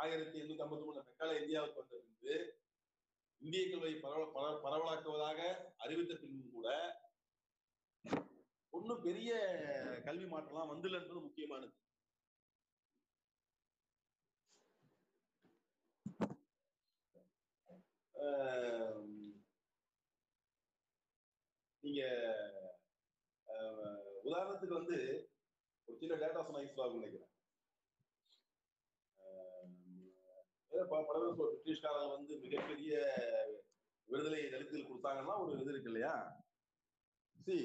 ஆயிரத்தி எண்ணூத்தி ஐம்பத்தி மூணு மெக்காலே இந்தியாவுக்கு வந்த பின்பு இந்திய கல்வியை பரவ பரவலாக்குவதாக அறிவித்த பின்பும் கூட ஒன்றும் பெரிய கல்வி மாற்றம்லாம் வந்துல என்பது முக்கியமானது. நீங்க உதாரணத்துக்கு வந்து ஒரு சின்ன டேட்டா சொன்னா யூஸ்ஃபுல்லாக நினைக்கிறேன். ஆஹ் ஏதோ ப- பிரிட்டிஷ்காரங்க வந்து மிகப்பெரிய விடுதலை தலித்துகள் கொடுத்தாங்கன்னா ஒரு இது இருக்கு இல்லையா? சி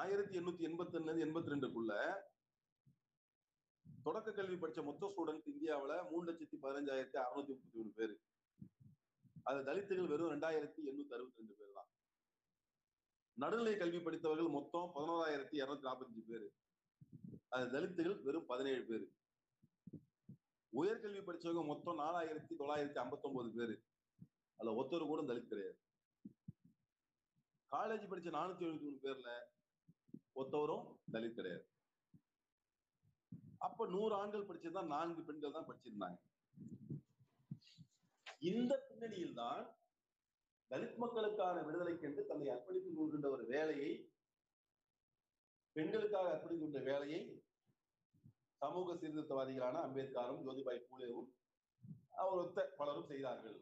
ஆயிரத்தி எண்ணூத்தி எண்பத்தி ஒன்னு எண்பத்தி ரெண்டுக்குள்ள தொடக்க கல்வி படிச்ச மொத்த ஸ்டூடெண்ட் இந்தியாவுல மூணு லட்சத்தி பதினஞ்சாயிரத்தி அறுநூத்தி முப்பத்தி மூணு பேர். அது தலித்துகள் வெறும் ரெண்டாயிரத்தி எண்ணூத்தி அறுபத்தி ரெண்டு பேர் தான். நடுநிலை கல்வி படித்தவர்கள் மொத்தம் பதினோராயிரத்தி இருநூத்தி நாற்பத்தஞ்சு பேர். அது தலித்துகள் வெறும் பதினேழு பேர். உயர்கல்வி படிச்சவங்க மொத்தம் நாலாயிரத்தி தொள்ளாயிரத்தி ஐம்பத்தி ஒன்பது பேர். அதுல ஒருத்தர் கூட தலித் கிடையாது. காலேஜ் படிச்ச நானூத்தி எழுபத்தி மூணு பேர்ல ஒத்தவரும் தலித் கிடையாது. அப்ப நூறு ஆண்கள் படிச்சிருந்தா நான்கு பெண்கள் தான் படிச்சிருந்தாங்க. இந்த பின்னணியில் தான் தலித் மக்களுக்கான விடுதலைக்கென்று தன்னை அர்ப்பணித்துக் கொள்கின்ற ஒரு வேலையை பெண்களுக்காக அர்ப்பணித்துக் கொண்ட வேலையை சமூக சீர்திருத்தவாதிகளான அம்பேத்கரும் ஜோதிபாய் பூலேவும் அவர் ஒத்த பலரும் செய்தார்கள்.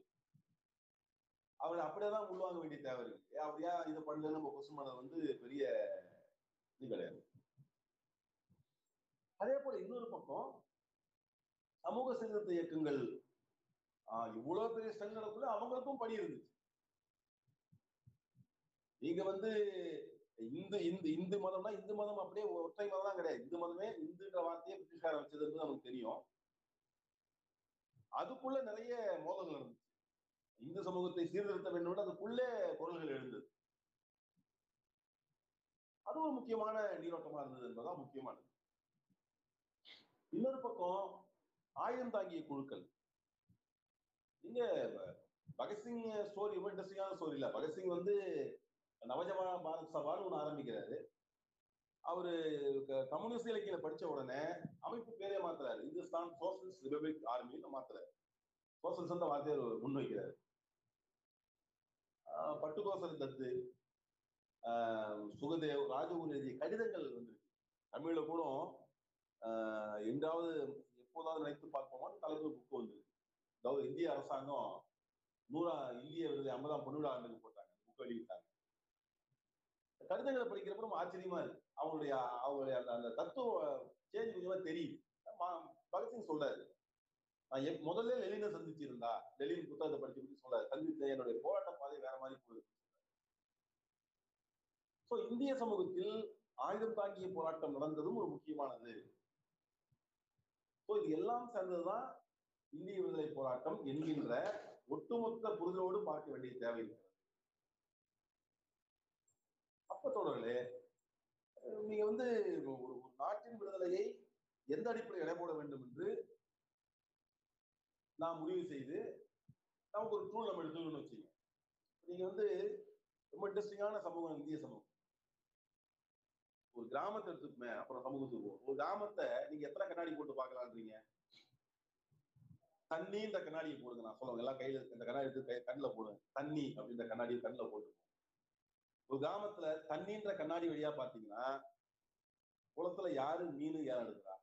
அவர் அப்படியேதான் உள்வாங்க வேண்டிய தேவை இருக்கு. அப்படியா அவர் இதை பண்ணல நம்ம கொஸ்டின் வந்து பெரிய இது கிடையாது. அதே போல இன்னொரு பக்கம் சமூக சீர்திருத்த இயக்கங்கள் ஆஹ் இவ்வளவு பெரிய சங்கங்களுக்குள்ள அவங்களுக்கும் பணி இருந்துச்சு. நீங்க வந்து இந்து இந்து இந்து மதம்னா இந்து மதம் அப்படியே ஒற்றை மதம் தான் கிடையாது. இந்து மதமே இந்துன்ற வார்த்தையை பிரிட்டிஷ்கார வச்சது நமக்கு தெரியும். அதுக்குள்ள நிறைய மோதல்கள் இருந்துச்சு. இந்து சமூகத்தை சீர்திருத்த வேண்டும் அதுக்குள்ளே குரல்கள் எழுந்தது. அது ஒரு முக்கியமான நீரோட்டமா இருந்தது என்பதுதான் முக்கியமானது. இன்னொரு பக்கம் ஆயுதம் தாங்கிய குழுக்கள். நீங்க பகத்சிங் ஸ்டோரி ரொம்ப இன்ட்ரெஸ்டிங்கான ஸ்டோரி இல்ல. பகத்சிங் வந்து நவஜவான பாரத் சபான்னு ஒண்ணு ஆரம்பிக்கிறாரு. அவரு க- கம்யூனிஸ்ட் இலக்கியில படிச்ச உடனே அமைப்பு பேரே மாத்துறாரு. இந்துஸ்தான் சோசியலிஸ்ட் ரிபப்ளிக் ஆர்மின்னு மாத்துறாரு. சோசியலிஸ்ட் அந்த வார்த்தையை முன்வைக்கிறாரு. ஆஹ் தத்து சுகதேவ் ராஜகுரு எழுதிய கடிதங்கள் வந்திருக்கு. தமிழ்ல கூட ஆஹ் எங்காவது எப்போதாவது நினைத்து பார்ப்போமா தலைப்பு புக் வந்து அதாவது இந்திய அரசாங்கம் நூறா இந்திய விருது ஐம்பதாம் பொன்விழா ஆண்டுக்கு போட்டாங்க. புக் வெளியிட்டாங்க. கடிதங்களை படிக்கிறப்ப நம்ம ஆச்சரியமா இருக்கு. அவங்களுடைய அவங்களுடைய அந்த அந்த தத்துவ சேஞ்ச் கொஞ்சமா தெரியுது. பகத்சிங் சொல்றாரு. நான் எப் முதல்ல லெலினை சந்திச்சிருந்தா லெலின் புத்தகத்தை படிச்சு படிச்சு சொல்றாரு சந்தித்த என்னுடைய போராட்ட பாதை வேற மாதிரி போயிருக்கு. சோ இந்திய சமூகத்தில் ஆயுதம் தாங்கிய போராட்டம் நடந்ததும் ஒரு முக்கியமானது. ஸோ இது எல்லாம் சேர்ந்ததுதான் இந்திய விடுதலை போராட்டம் என்கின்ற ஒட்டுமொத்த புரிதலோடு பார்க்க வேண்டிய தேவை. இருக்கிறது அப்ப தொடர்களே நீங்க வந்து ஒரு ஒரு நாட்டின் விடுதலையை எந்த அடிப்படையில் எடை போட வேண்டும் என்று நாம் முடிவு செய்து நமக்கு ஒரு டூல் நம்ம எடுத்துக்கணும்னு வச்சுக்கோங்க. நீங்க வந்து ரொம்ப இன்ட்ரெஸ்டிங்கான சமூகம் இந்திய சமூகம். ஒரு கிராமத்தை எடுத்துக்குமே அப்புறம் சமூகத்துக்கு போவோம். ஒரு கிராமத்தை நீங்க எத்தனை கண்ணாடி போட்டு பார்க்கலாம்ன்றீங்க தண்ணி இந்த கண்ணாடியை போடுங்க. நான் சொல்லுவேன் எல்லாம் கையில இந்த கண்ணாடி எடுத்து கை- கண்ணுல போடுங்க தண்ணி அப்படின்ற கண்ணாடியை கண்ணுல போட்டு ஒரு கிராமத்துல தண்ணின்ற கண்ணாடி வழியா பாத்தீங்கன்னா குளத்துல யாரு மீன் யார் எடுக்கிறா?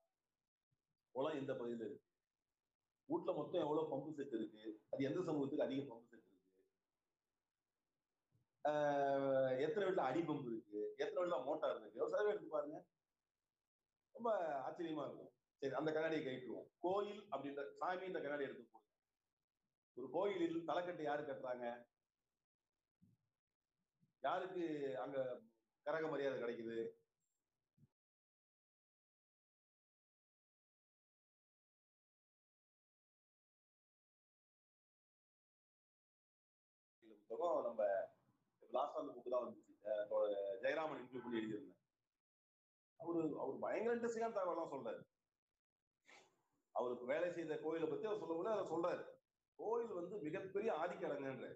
குளம் எந்த பகுதியில இருக்கு? வீட்டுல மொத்தம் எவ்வளவு பம்பு செட் இருக்கு? அது எந்த சமூகத்துக்கு அதிக பம்பு செட் எத்தனை வீட்டுல அடி பம்பு இருக்கு? எத்தனை வீட்டுல மோட்டார் இருக்கு? விவசாயம் எடுத்து பாருங்க. ரொம்ப ஆச்சரியமா இருக்கும். சரி அந்த கண்ணாடியை கைட்டுருவோம் கோயில் அப்படின்ற சாமின்ற கண்ணாடி எடுத்து போடுங்க. ஒரு கோயிலில் தலைக்கட்டு யாரு கட்டுறாங்க? யாருக்கு அங்க கரக மரியாதை கிடைக்குது? புத்தகம் நம்ம லாஸ்ட் அந்த புக்கு தான் வந்துச்சு ஜெயராமன் இன்க்ளூட் பண்ணி எழுதியிருந்தேன். அவரு அவர் பயங்கர இன்ட்ரெஸ்டிங்கான தகவலாம் சொல்றாரு. அவருக்கு வேலை செய்த கோயிலை பத்தி அவர் சொல்லும்போது அதை சொல்றாரு. கோயில் வந்து மிகப்பெரிய ஆதிக்க இடங்கன்ற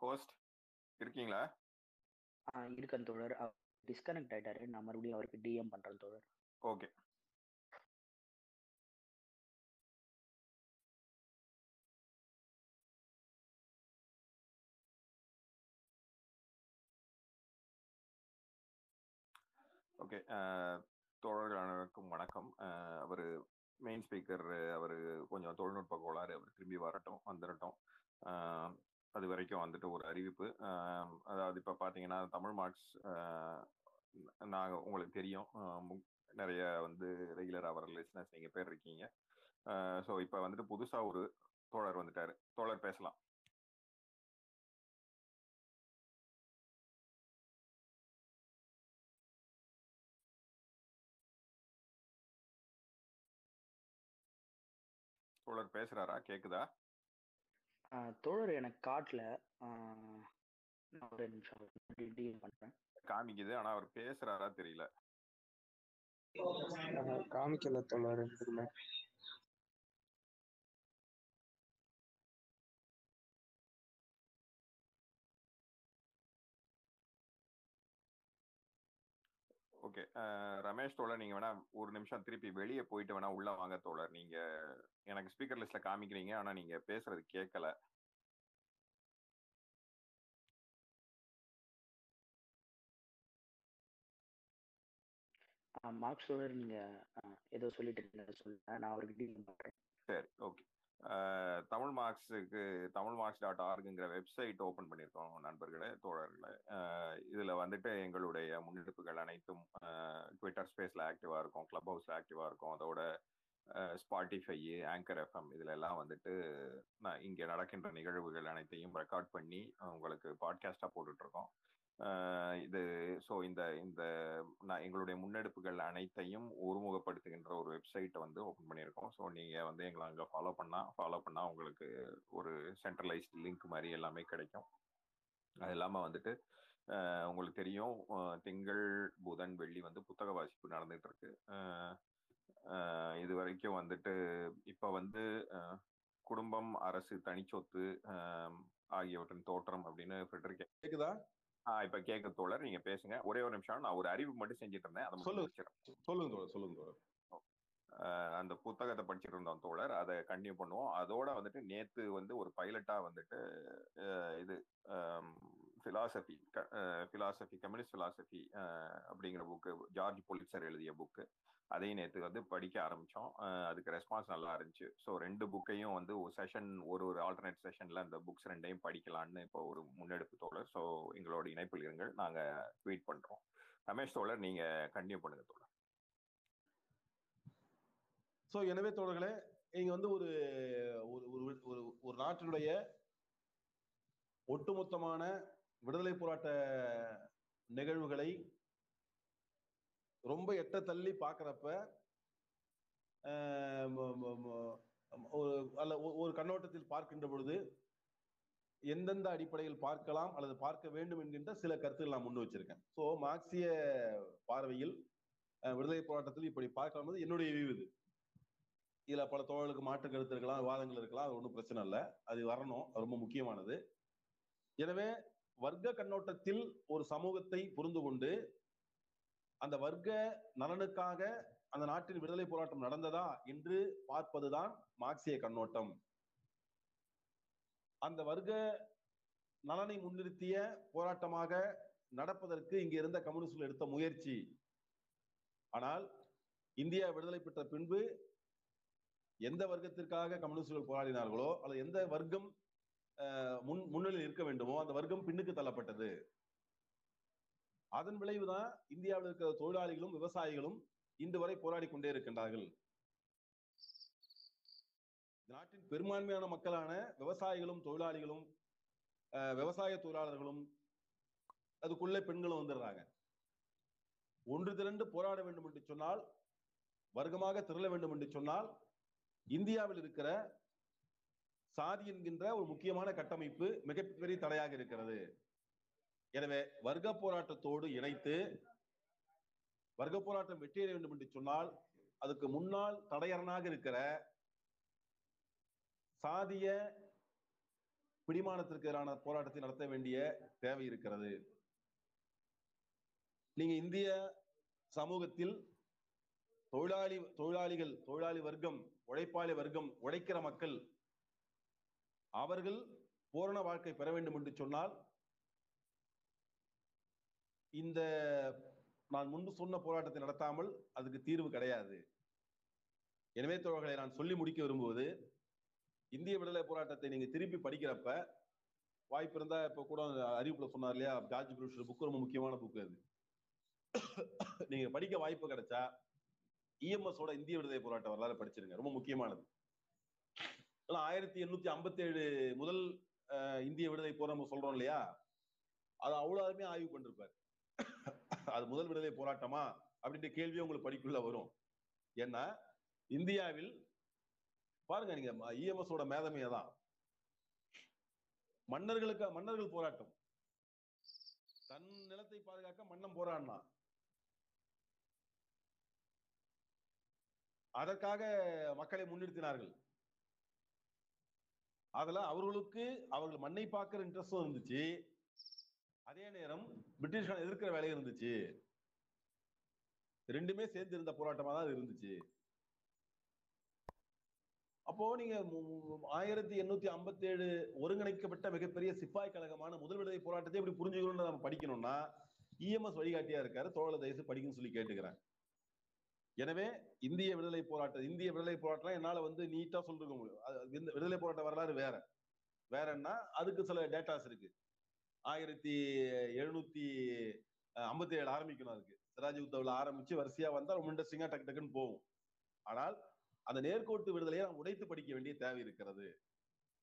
ஹோஸ்ட் இருக்கீங்களா? இருக்கேன் தோழர். டிஸ்கனெக்ட் ஆயிட்டாரு. நான் மறுபடியும் அவருக்கு டிஎம் பண்றேன் தோழர். ஓகே. ஓகே. தோழர்கள் அனைவருக்கும் வணக்கம். அவர் மெயின் ஸ்பீக்கர் அவர் கொஞ்சம் தொழில்நுட்ப கோளாறு அவர் திரும்பி வரட்டும் வந்துடட்டும் அது வரைக்கும் வந்துட்டு ஒரு அறிவிப்பு. அதாவது இப்போ பார்த்தீங்கன்னா தமிழ் மார்க்ஸ் நாங்கள் உங்களுக்கு தெரியும். நிறைய வந்து ரெகுலராக வர லிஸ்னஸ் நீங்கள் பேர் இருக்கீங்க. ஸோ இப்போ வந்துட்டு புதுசாக ஒரு தோழர் வந்துட்டாரு. தோழர் பேசலாம். தோழர் பேசுறாரா? கேக்குதா? ஆஹ் தோழர் எனக்கு காட்டல ஆஹ் நான் ஒரு நிமிஷம் டிஎம் பண்றேன். காமிக்குது ஆனா அவர் பேசுறாரா தெரியல. காமிக்கல தோழர் ஓகே. ரமேஷ் தோழர் நீங்க வேணா ஒரு நிமிஷம் திருப்பி வெளியே போயிட்டு வேணா உள்ள வாங்க தோழர். நீங்க எனக்கு ஸ்பீக்கர் லிஸ்ட்ல காமிக்கிறீங்க. ஆனா நீங்க பேசுறது கேட்கல மார்க்ஸ் தோழர் நீங்க ஏதோ சொல்லிட்டு இருந்தீங்க சொல்லுங்க. நான் அவருக்கு டிஎம் பண்றேன் சரி ஓகே. தமிழ் மார்க்ஸுக்கு தமிழ் மார்க்ஸ் டாட் ஆர்குங்கிற வெப்சைட் ஓப்பன் பண்ணியிருக்கோம் நண்பர்களே தோழர்களை. இதில் வந்துட்டு எங்களுடைய முன்னெடுப்புகள் அனைத்தும் ட்விட்டர் ஸ்பேஸில் ஆக்டிவாக இருக்கும் கிளப் ஹவுஸில் ஆக்டிவாக இருக்கும். அதோட ஸ்பாட்டிஃபை ஆங்கர் எஃப்எம் இதுல எல்லாம் வந்துட்டு நான் இங்கே நடக்கின்ற நிகழ்வுகள் அனைத்தையும் ரெக்கார்ட் பண்ணி உங்களுக்கு பாட்காஸ்டாக போட்டுட்ருக்கோம். இது ஸோ இந்த இந்த நான் எங்களுடைய முன்னெடுப்புகள் அனைத்தையும் ஒருமுகப்படுத்துகின்ற ஒரு வெப்சைட்டை வந்து ஓப்பன் பண்ணியிருக்கோம். ஸோ நீங்கள் வந்து எங்களை அங்கே ஃபாலோ பண்ணால் ஃபாலோ பண்ணால் உங்களுக்கு ஒரு சென்ட்ரலைஸ்ட் லிங்க் மாதிரி எல்லாமே கிடைக்கும். அது இல்லாமல் வந்துட்டு உங்களுக்கு தெரியும் திங்கள் புதன் வெள்ளி வந்து புத்தக வாசிப்பு நடந்துகிட்டு இருக்கு இது வரைக்கும் வந்துட்டு இப்போ வந்து குடும்பம் அரசு தனிச்சொத்து ஆகியவற்றின் தோற்றம் அப்படின்னு கேட்குதா கேக்குதா? ஆஹ் இப்ப கேட்க தோழர் நீங்க பேசுங்க. ஒரே ஒரு நிமிஷம். நான் ஒரு அறிவு மட்டும் செஞ்சுட்டு இருந்தேன். அதை. சொல்லுங்க தோழர் சொல்லுங்க தோழர். ஆஹ் அந்த புத்தகத்தை படிச்சுட்டு இருந்தோம் தோழர். அதை கண்டினியூ பண்ணுவோம். அதோட வந்துட்டு நேத்து வந்து ஒரு பைலட்டா வந்துட்டு இது ஃபிலாசபி ஃபிலாசபி கம்யூனிஸ்ட் ஃபிலாசபி அப்படிங்கிற புக்கு ஜார்ஜ் பொலிட்சர் எழுதிய புக்கு அதையும் நேற்று வந்து படிக்க ஆரம்பித்தோம் அதுக்கு ரெஸ்பான்ஸ் நல்லா இருந்துச்சு. ஸோ ரெண்டு புக்கையும் வந்து ஒரு செஷன் ஒரு ஒரு ஆல்டர்னேட் செஷனில் அந்த புக்ஸ் ரெண்டையும் படிக்கலான்னு இப்போ ஒரு முன்னெடுப்பு தோழர். ஸோ எங்களோட இணைப்பில் இருங்கள். நாங்கள் ட்வீட் பண்ணுறோம் ரமேஷ் தோழர் நீங்கள் கண்டினியூ பண்ணுங்க தோழர். ஸோ எனவே தோழர்களே நீங்கள் வந்து ஒரு ஒரு ஒரு ஒரு ஒரு நாட்டினுடைய ஒட்டுமொத்தமான விடுதலை போராட்ட நிகழ்வுகளை ரொம்ப எட்ட தள்ளி பார்க்குறப்ப ஒரு அல்ல ஒ- ஒரு கண்ணோட்டத்தில் பார்க்கின்ற பொழுது எந்தெந்த அடிப்படையில் பார்க்கலாம் அல்லது பார்க்க வேண்டும் என்கின்ற சில கருத்துக்கள் நான் முன் வச்சிருக்கேன். ஸோ மார்க்சிய பார்வையில் விடுதலை போராட்டத்தில் இப்படி பார்க்கலாம் என்னுடைய வியூ இது. இதுல பல தோழர்களுக்கு மாற்று கருத்து இருக்கலாம் விவாதங்கள் இருக்கலாம் அது ஒன்றும் பிரச்சனை இல்லை. அது வரணும் அது ரொம்ப முக்கியமானது. எனவே வர்க்க கண்ணோட்டத்தில் ஒரு சமூகத்தை புரிந்து கொண்டு அந்த வர்க்க நலனுக்காக அந்த நாட்டின் விடுதலை போராட்டம் நடந்ததா என்று பார்ப்பதுதான் மார்க்சிய கண்ணோட்டம். அந்த வர்க்க நலனை முன்னிறுத்திய போராட்டமாக நடப்பதற்கு இங்க இருந்த கம்யூனிஸ்ட்கள் எடுத்த முயற்சி. ஆனால் இந்தியா விடுதலை பெற்ற பின்பு எந்த வர்க்கத்திற்காக கம்யூனிஸ்டுகள் போராடினார்களோ அல்லது எந்த வர்க்கம் முன் முன்னிலையில் இருக்க வேண்டுமோ அந்த வர்க்கம் பின்னுக்கு தள்ளப்பட்டது. அதன் விளைவுதான் இந்தியாவில் இருக்கிற தொழிலாளிகளும் விவசாயிகளும் இன்று வரை போராடி கொண்டே இருக்கின்றார்கள். நாட்டின் பெரும்பான்மையான மக்களான விவசாயிகளும் தொழிலாளிகளும் அஹ், விவசாய தொழிலாளர்களும் அதுக்குள்ளே பெண்களும் வந்துடுறாங்க. ஒன்று திரண்டு போராட வேண்டும் என்று சொன்னால் வர்க்கமாக திரள வேண்டும் என்று சொன்னால் இந்தியாவில் இருக்கிற சாதி என்கின்ற ஒரு முக்கியமான கட்டமைப்பு மிகப்பெரிய தடையாக இருக்கிறது. எனவே வர்க்க போராட்டத்தோடு இணைத்து வர்க்க போராட்டம் வெற்றியடைய வேண்டும் என்று சொன்னால் அதுக்கு முன்னால் தடையரனாக இருக்கிற சாதிய பிடிமானத்திற்கு எதிரான போராட்டத்தை நடத்த வேண்டிய தேவை இருக்கிறது. நீங்க இந்திய சமூகத்தில் தொழிலாளி தொழிலாளிகள் தொழிலாளி வர்க்கம் உழைப்பாளி வர்க்கம் உழைக்கிற மக்கள் அவர்கள் பூரண வாழ்க்கை பெற வேண்டும் என்று சொன்னால் இந்த நான் முன்பு சொன்ன போராட்டத்தை நடத்தாமல் அதுக்கு தீர்வு கிடையாது. எனவே தோழர்களை நான் சொல்லி முடிக்க விரும்புவது இந்திய விடுதலை போராட்டத்தை நீங்க திருப்பி படிக்கிறப்ப வாய்ப்பு இருந்தா இப்ப கூட அறிவிப்புல சொன்னார் இல்லையா ஜார்ஜ் புருஷ் புக்கு ரொம்ப முக்கியமான புக்கு அது. நீங்க படிக்க வாய்ப்பு கிடைச்சா இஎம்எஸ் இந்திய விடுதலை போராட்ட வரலாறு படிச்சிருங்க ரொம்ப முக்கியமானது. ஆனா ஆயிரத்தி எண்ணூத்தி ஐம்பத்தி ஏழு முதல் அஹ், இந்திய விடுதலை போர் நம்ம சொல்றோம் இல்லையா? அது அவ்வளோ அருமையா ஆய்வு பண்ணிருப்பாரு. அது முதல் விடுதலை போராட்டமா? அப்படின்ற கேள்வியும் உங்களுக்கு படிக்குள்ள வரும். ஏன்னா இந்தியாவில் பாருங்க நீங்க இஎம்எஸோட மேதமையை தான். மன்னர்களுக்கு மன்னர்கள் போராட்டம். தன் நிலத்தை பாதுகாக்க மன்னன் போராடினா. அதற்காக மக்களை முன்னிறுத்தினார்கள். அதுல அவர்களுக்கு அவர்கள் மண்ணை பார்க்கிற இன்ட்ரெஸ்டும் இருந்துச்சு. அதே நேரம் பிரிட்டிஷ்காரன் எதிர்க்கிற வேலையும் இருந்துச்சு. ரெண்டுமே சேர்ந்து இருந்த போராட்டமா தான் இருந்துச்சு. அப்போ நீங்க ஆயிரத்தி எண்ணூத்தி ஐம்பத்தி ஏழு ஒருங்கிணைக்கப்பட்ட மிகப்பெரிய சிப்பாய் கழகமான முதல் விடுதலை போராட்டத்தை எப்படி புரிஞ்சுக்கணும்னு நம்ம படிக்கணும்னா இஎம்எஸ் வழிகாட்டியா இருக்காரு தோழ தயசு படிக்கணும்னு சொல்லி கேட்டுக்கிறேன். எனவே இந்திய விடுதலை போராட்டம் இந்திய விடுதலை போராட்டம் என்னால வந்து நீட்டா சொல்லிருக்க முடியும். அது- இந்த விடுதலை போராட்ட வரலாறு வேற. வேறன்னா அதுக்கு சில டேட்டாஸ் இருக்கு. ஆயிரத்தி எழுநூத்தி ஐம்பத்தி ஏழு ஆரம்பிக்கணும் அதுக்கு. சிராஜ் உத்தவ்ல ஆரம்பிச்சு வரிசையா வந்தா ரொம்ப இன்ட்ரெஸ்டிங்கா டக்கு டக்குன்னு போகும். ஆனால் அந்த நேர்கோட்டு விடுதலையை நாம் உடைத்து படிக்க வேண்டிய தேவை இருக்கிறது.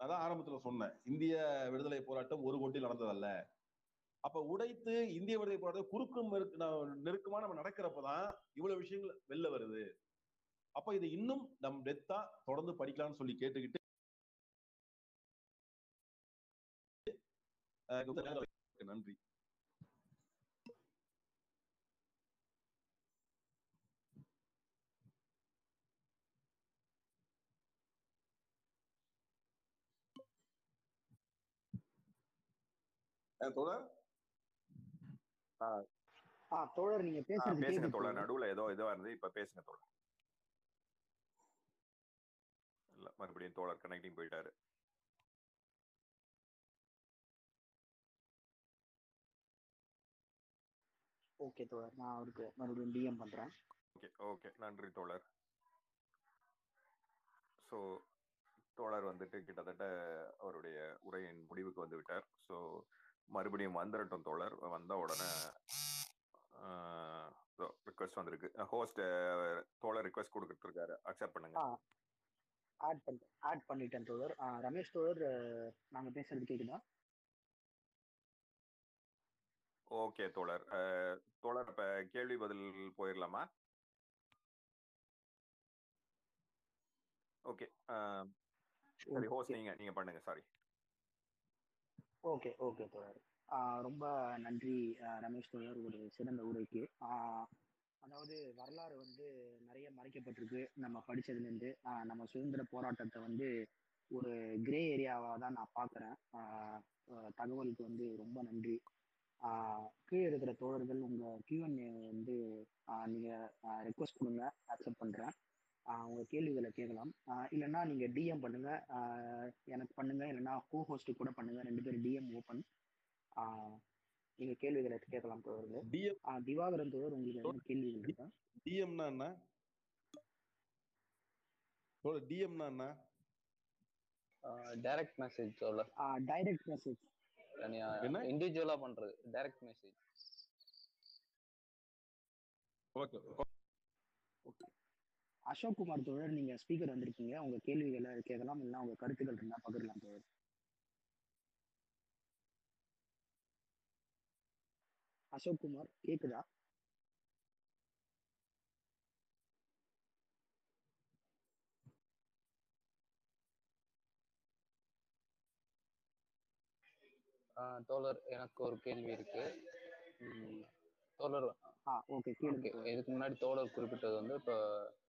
அதான் ஆரம்பத்துல சொன்னேன். இந்திய விடுதலை போராட்டம் ஒரு கோட்டில் நடந்ததல்ல. அப்ப உடைத்து இந்திய விடுதலை போராட்ட குறுக்கும் நெருக்கமா நம்ம நடக்கிறப்பதான் இவ்வளவு விஷயங்கள் வெளில வருது. அப்ப இதை இன்னும் நம் டெத்தா தொடர்ந்து படிக்கலாம்னு சொல்லி கேட்டுக்கிட்டு நன்றி. தொடர் தோழர் நீங்க பேசுறது பேசுங்க தோழர். தோழர். நடுவுல ஏதோ இதுவா இருந்து இப்ப பேசுங்க தோழர். இல்ல மறுபடியும் தோழர் கனெக்டிங் போயிட்டாரு. ஓகே தோழர் நான் அவருக்கு மறுபடியும் டிஎம் பண்றேன். Okay okay. நன்றி தோழர். ஸோ தோழர் வந்துட்டு கிட்டத்தட்ட அவருடைய உரையின் முடிவுக்கு வந்து விட்டார். ஸோ மறுபடியும் வந்துடட்டும் தோழர். வந்த உடனே ரிக்வெஸ்ட் வந்திருக்கு. ஹோஸ்ட் தோழர் ரிக்வெஸ்ட் கொடுத்துருக்காரு அக்செப்ட் பண்ணுங்க. ஆட் பண்ணிட்டேன் ஆட் பண்ணிட்டேன் தோழர். ரமேஷ் தோழர் அஹ், நாங்க பேசுறது கேக்குதா? ஓகே தோழர். தோழர் இப்ப கேள்வி பதில் போயிடலாமா ஓகே சரி ஹோஸ்ட் நீங்க நீங்க பண்ணுங்க சாரி ஓகே ஓகே தோழர். ரொம்ப நன்றி ரமேஷ் தோழர் ஒரு சிறந்த உரைக்கு. அதாவது வரலாறு வந்து நிறைய மறைக்கப்பட்டிருக்கு. நம்ம படிச்சதுலேருந்து நம்ம சுதந்திர போராட்டத்தை வந்து ஒரு கிரே ஏரியாவாக தான் நான் பார்க்குறேன். தகவலுக்கு வந்து ரொம்ப நன்றி. கீழே இருக்கிற தோழர்கள் உங்கள் கியூஎன்ஏ வந்து நீங்கள் ரெக்வஸ்ட் கொடுங்க அக்செப்ட் பண்ணுறேன் உங்க கேள்விகளை கேட்கலாம். இல்லைன்னா நீங்க டிஎம் பண்ணுங்க. எனக்கு பண்ணுங்க. இல்லைன்னா கோ ஹோஸ்ட் கூட பண்ணுங்க. ரெண்டு பேரும் டிஎம் ஓப்பன் நீங்க கேள்விகளை கேட்கலாம் தோழர்களே. டிஎம் ஆ, திவாகரன் தோழர் உங்களுக்கு என்ன கேள்விகள் இருக்கா? டிஎம்னா என்ன? டிஎம்னா என்ன? டைரக்ட் மெசேஜ் சொல்ல டைரக்ட் மெசேஜ் தனியா? இண்டிவிஜுவலா பண்றது. Direct message okay Ashok Kumar தோழர் நீங்க ஸ்பீக்கர் வந்திருக்கீங்க. உங்க கேள்விகளை கேட்கலாம் இல்லைன்னா உங்க கருத்துக்கள் இருந்தா பகிரலாம் தோழர். அசோக் குமார் கேக்குதா? தோழர் எனக்கு ஒரு கேள்வி இருக்கு. தோழர் ஆ ஓகே இதுக்கு முன்னாடி தோழர் குறிப்பிட்டது வந்து இப்போ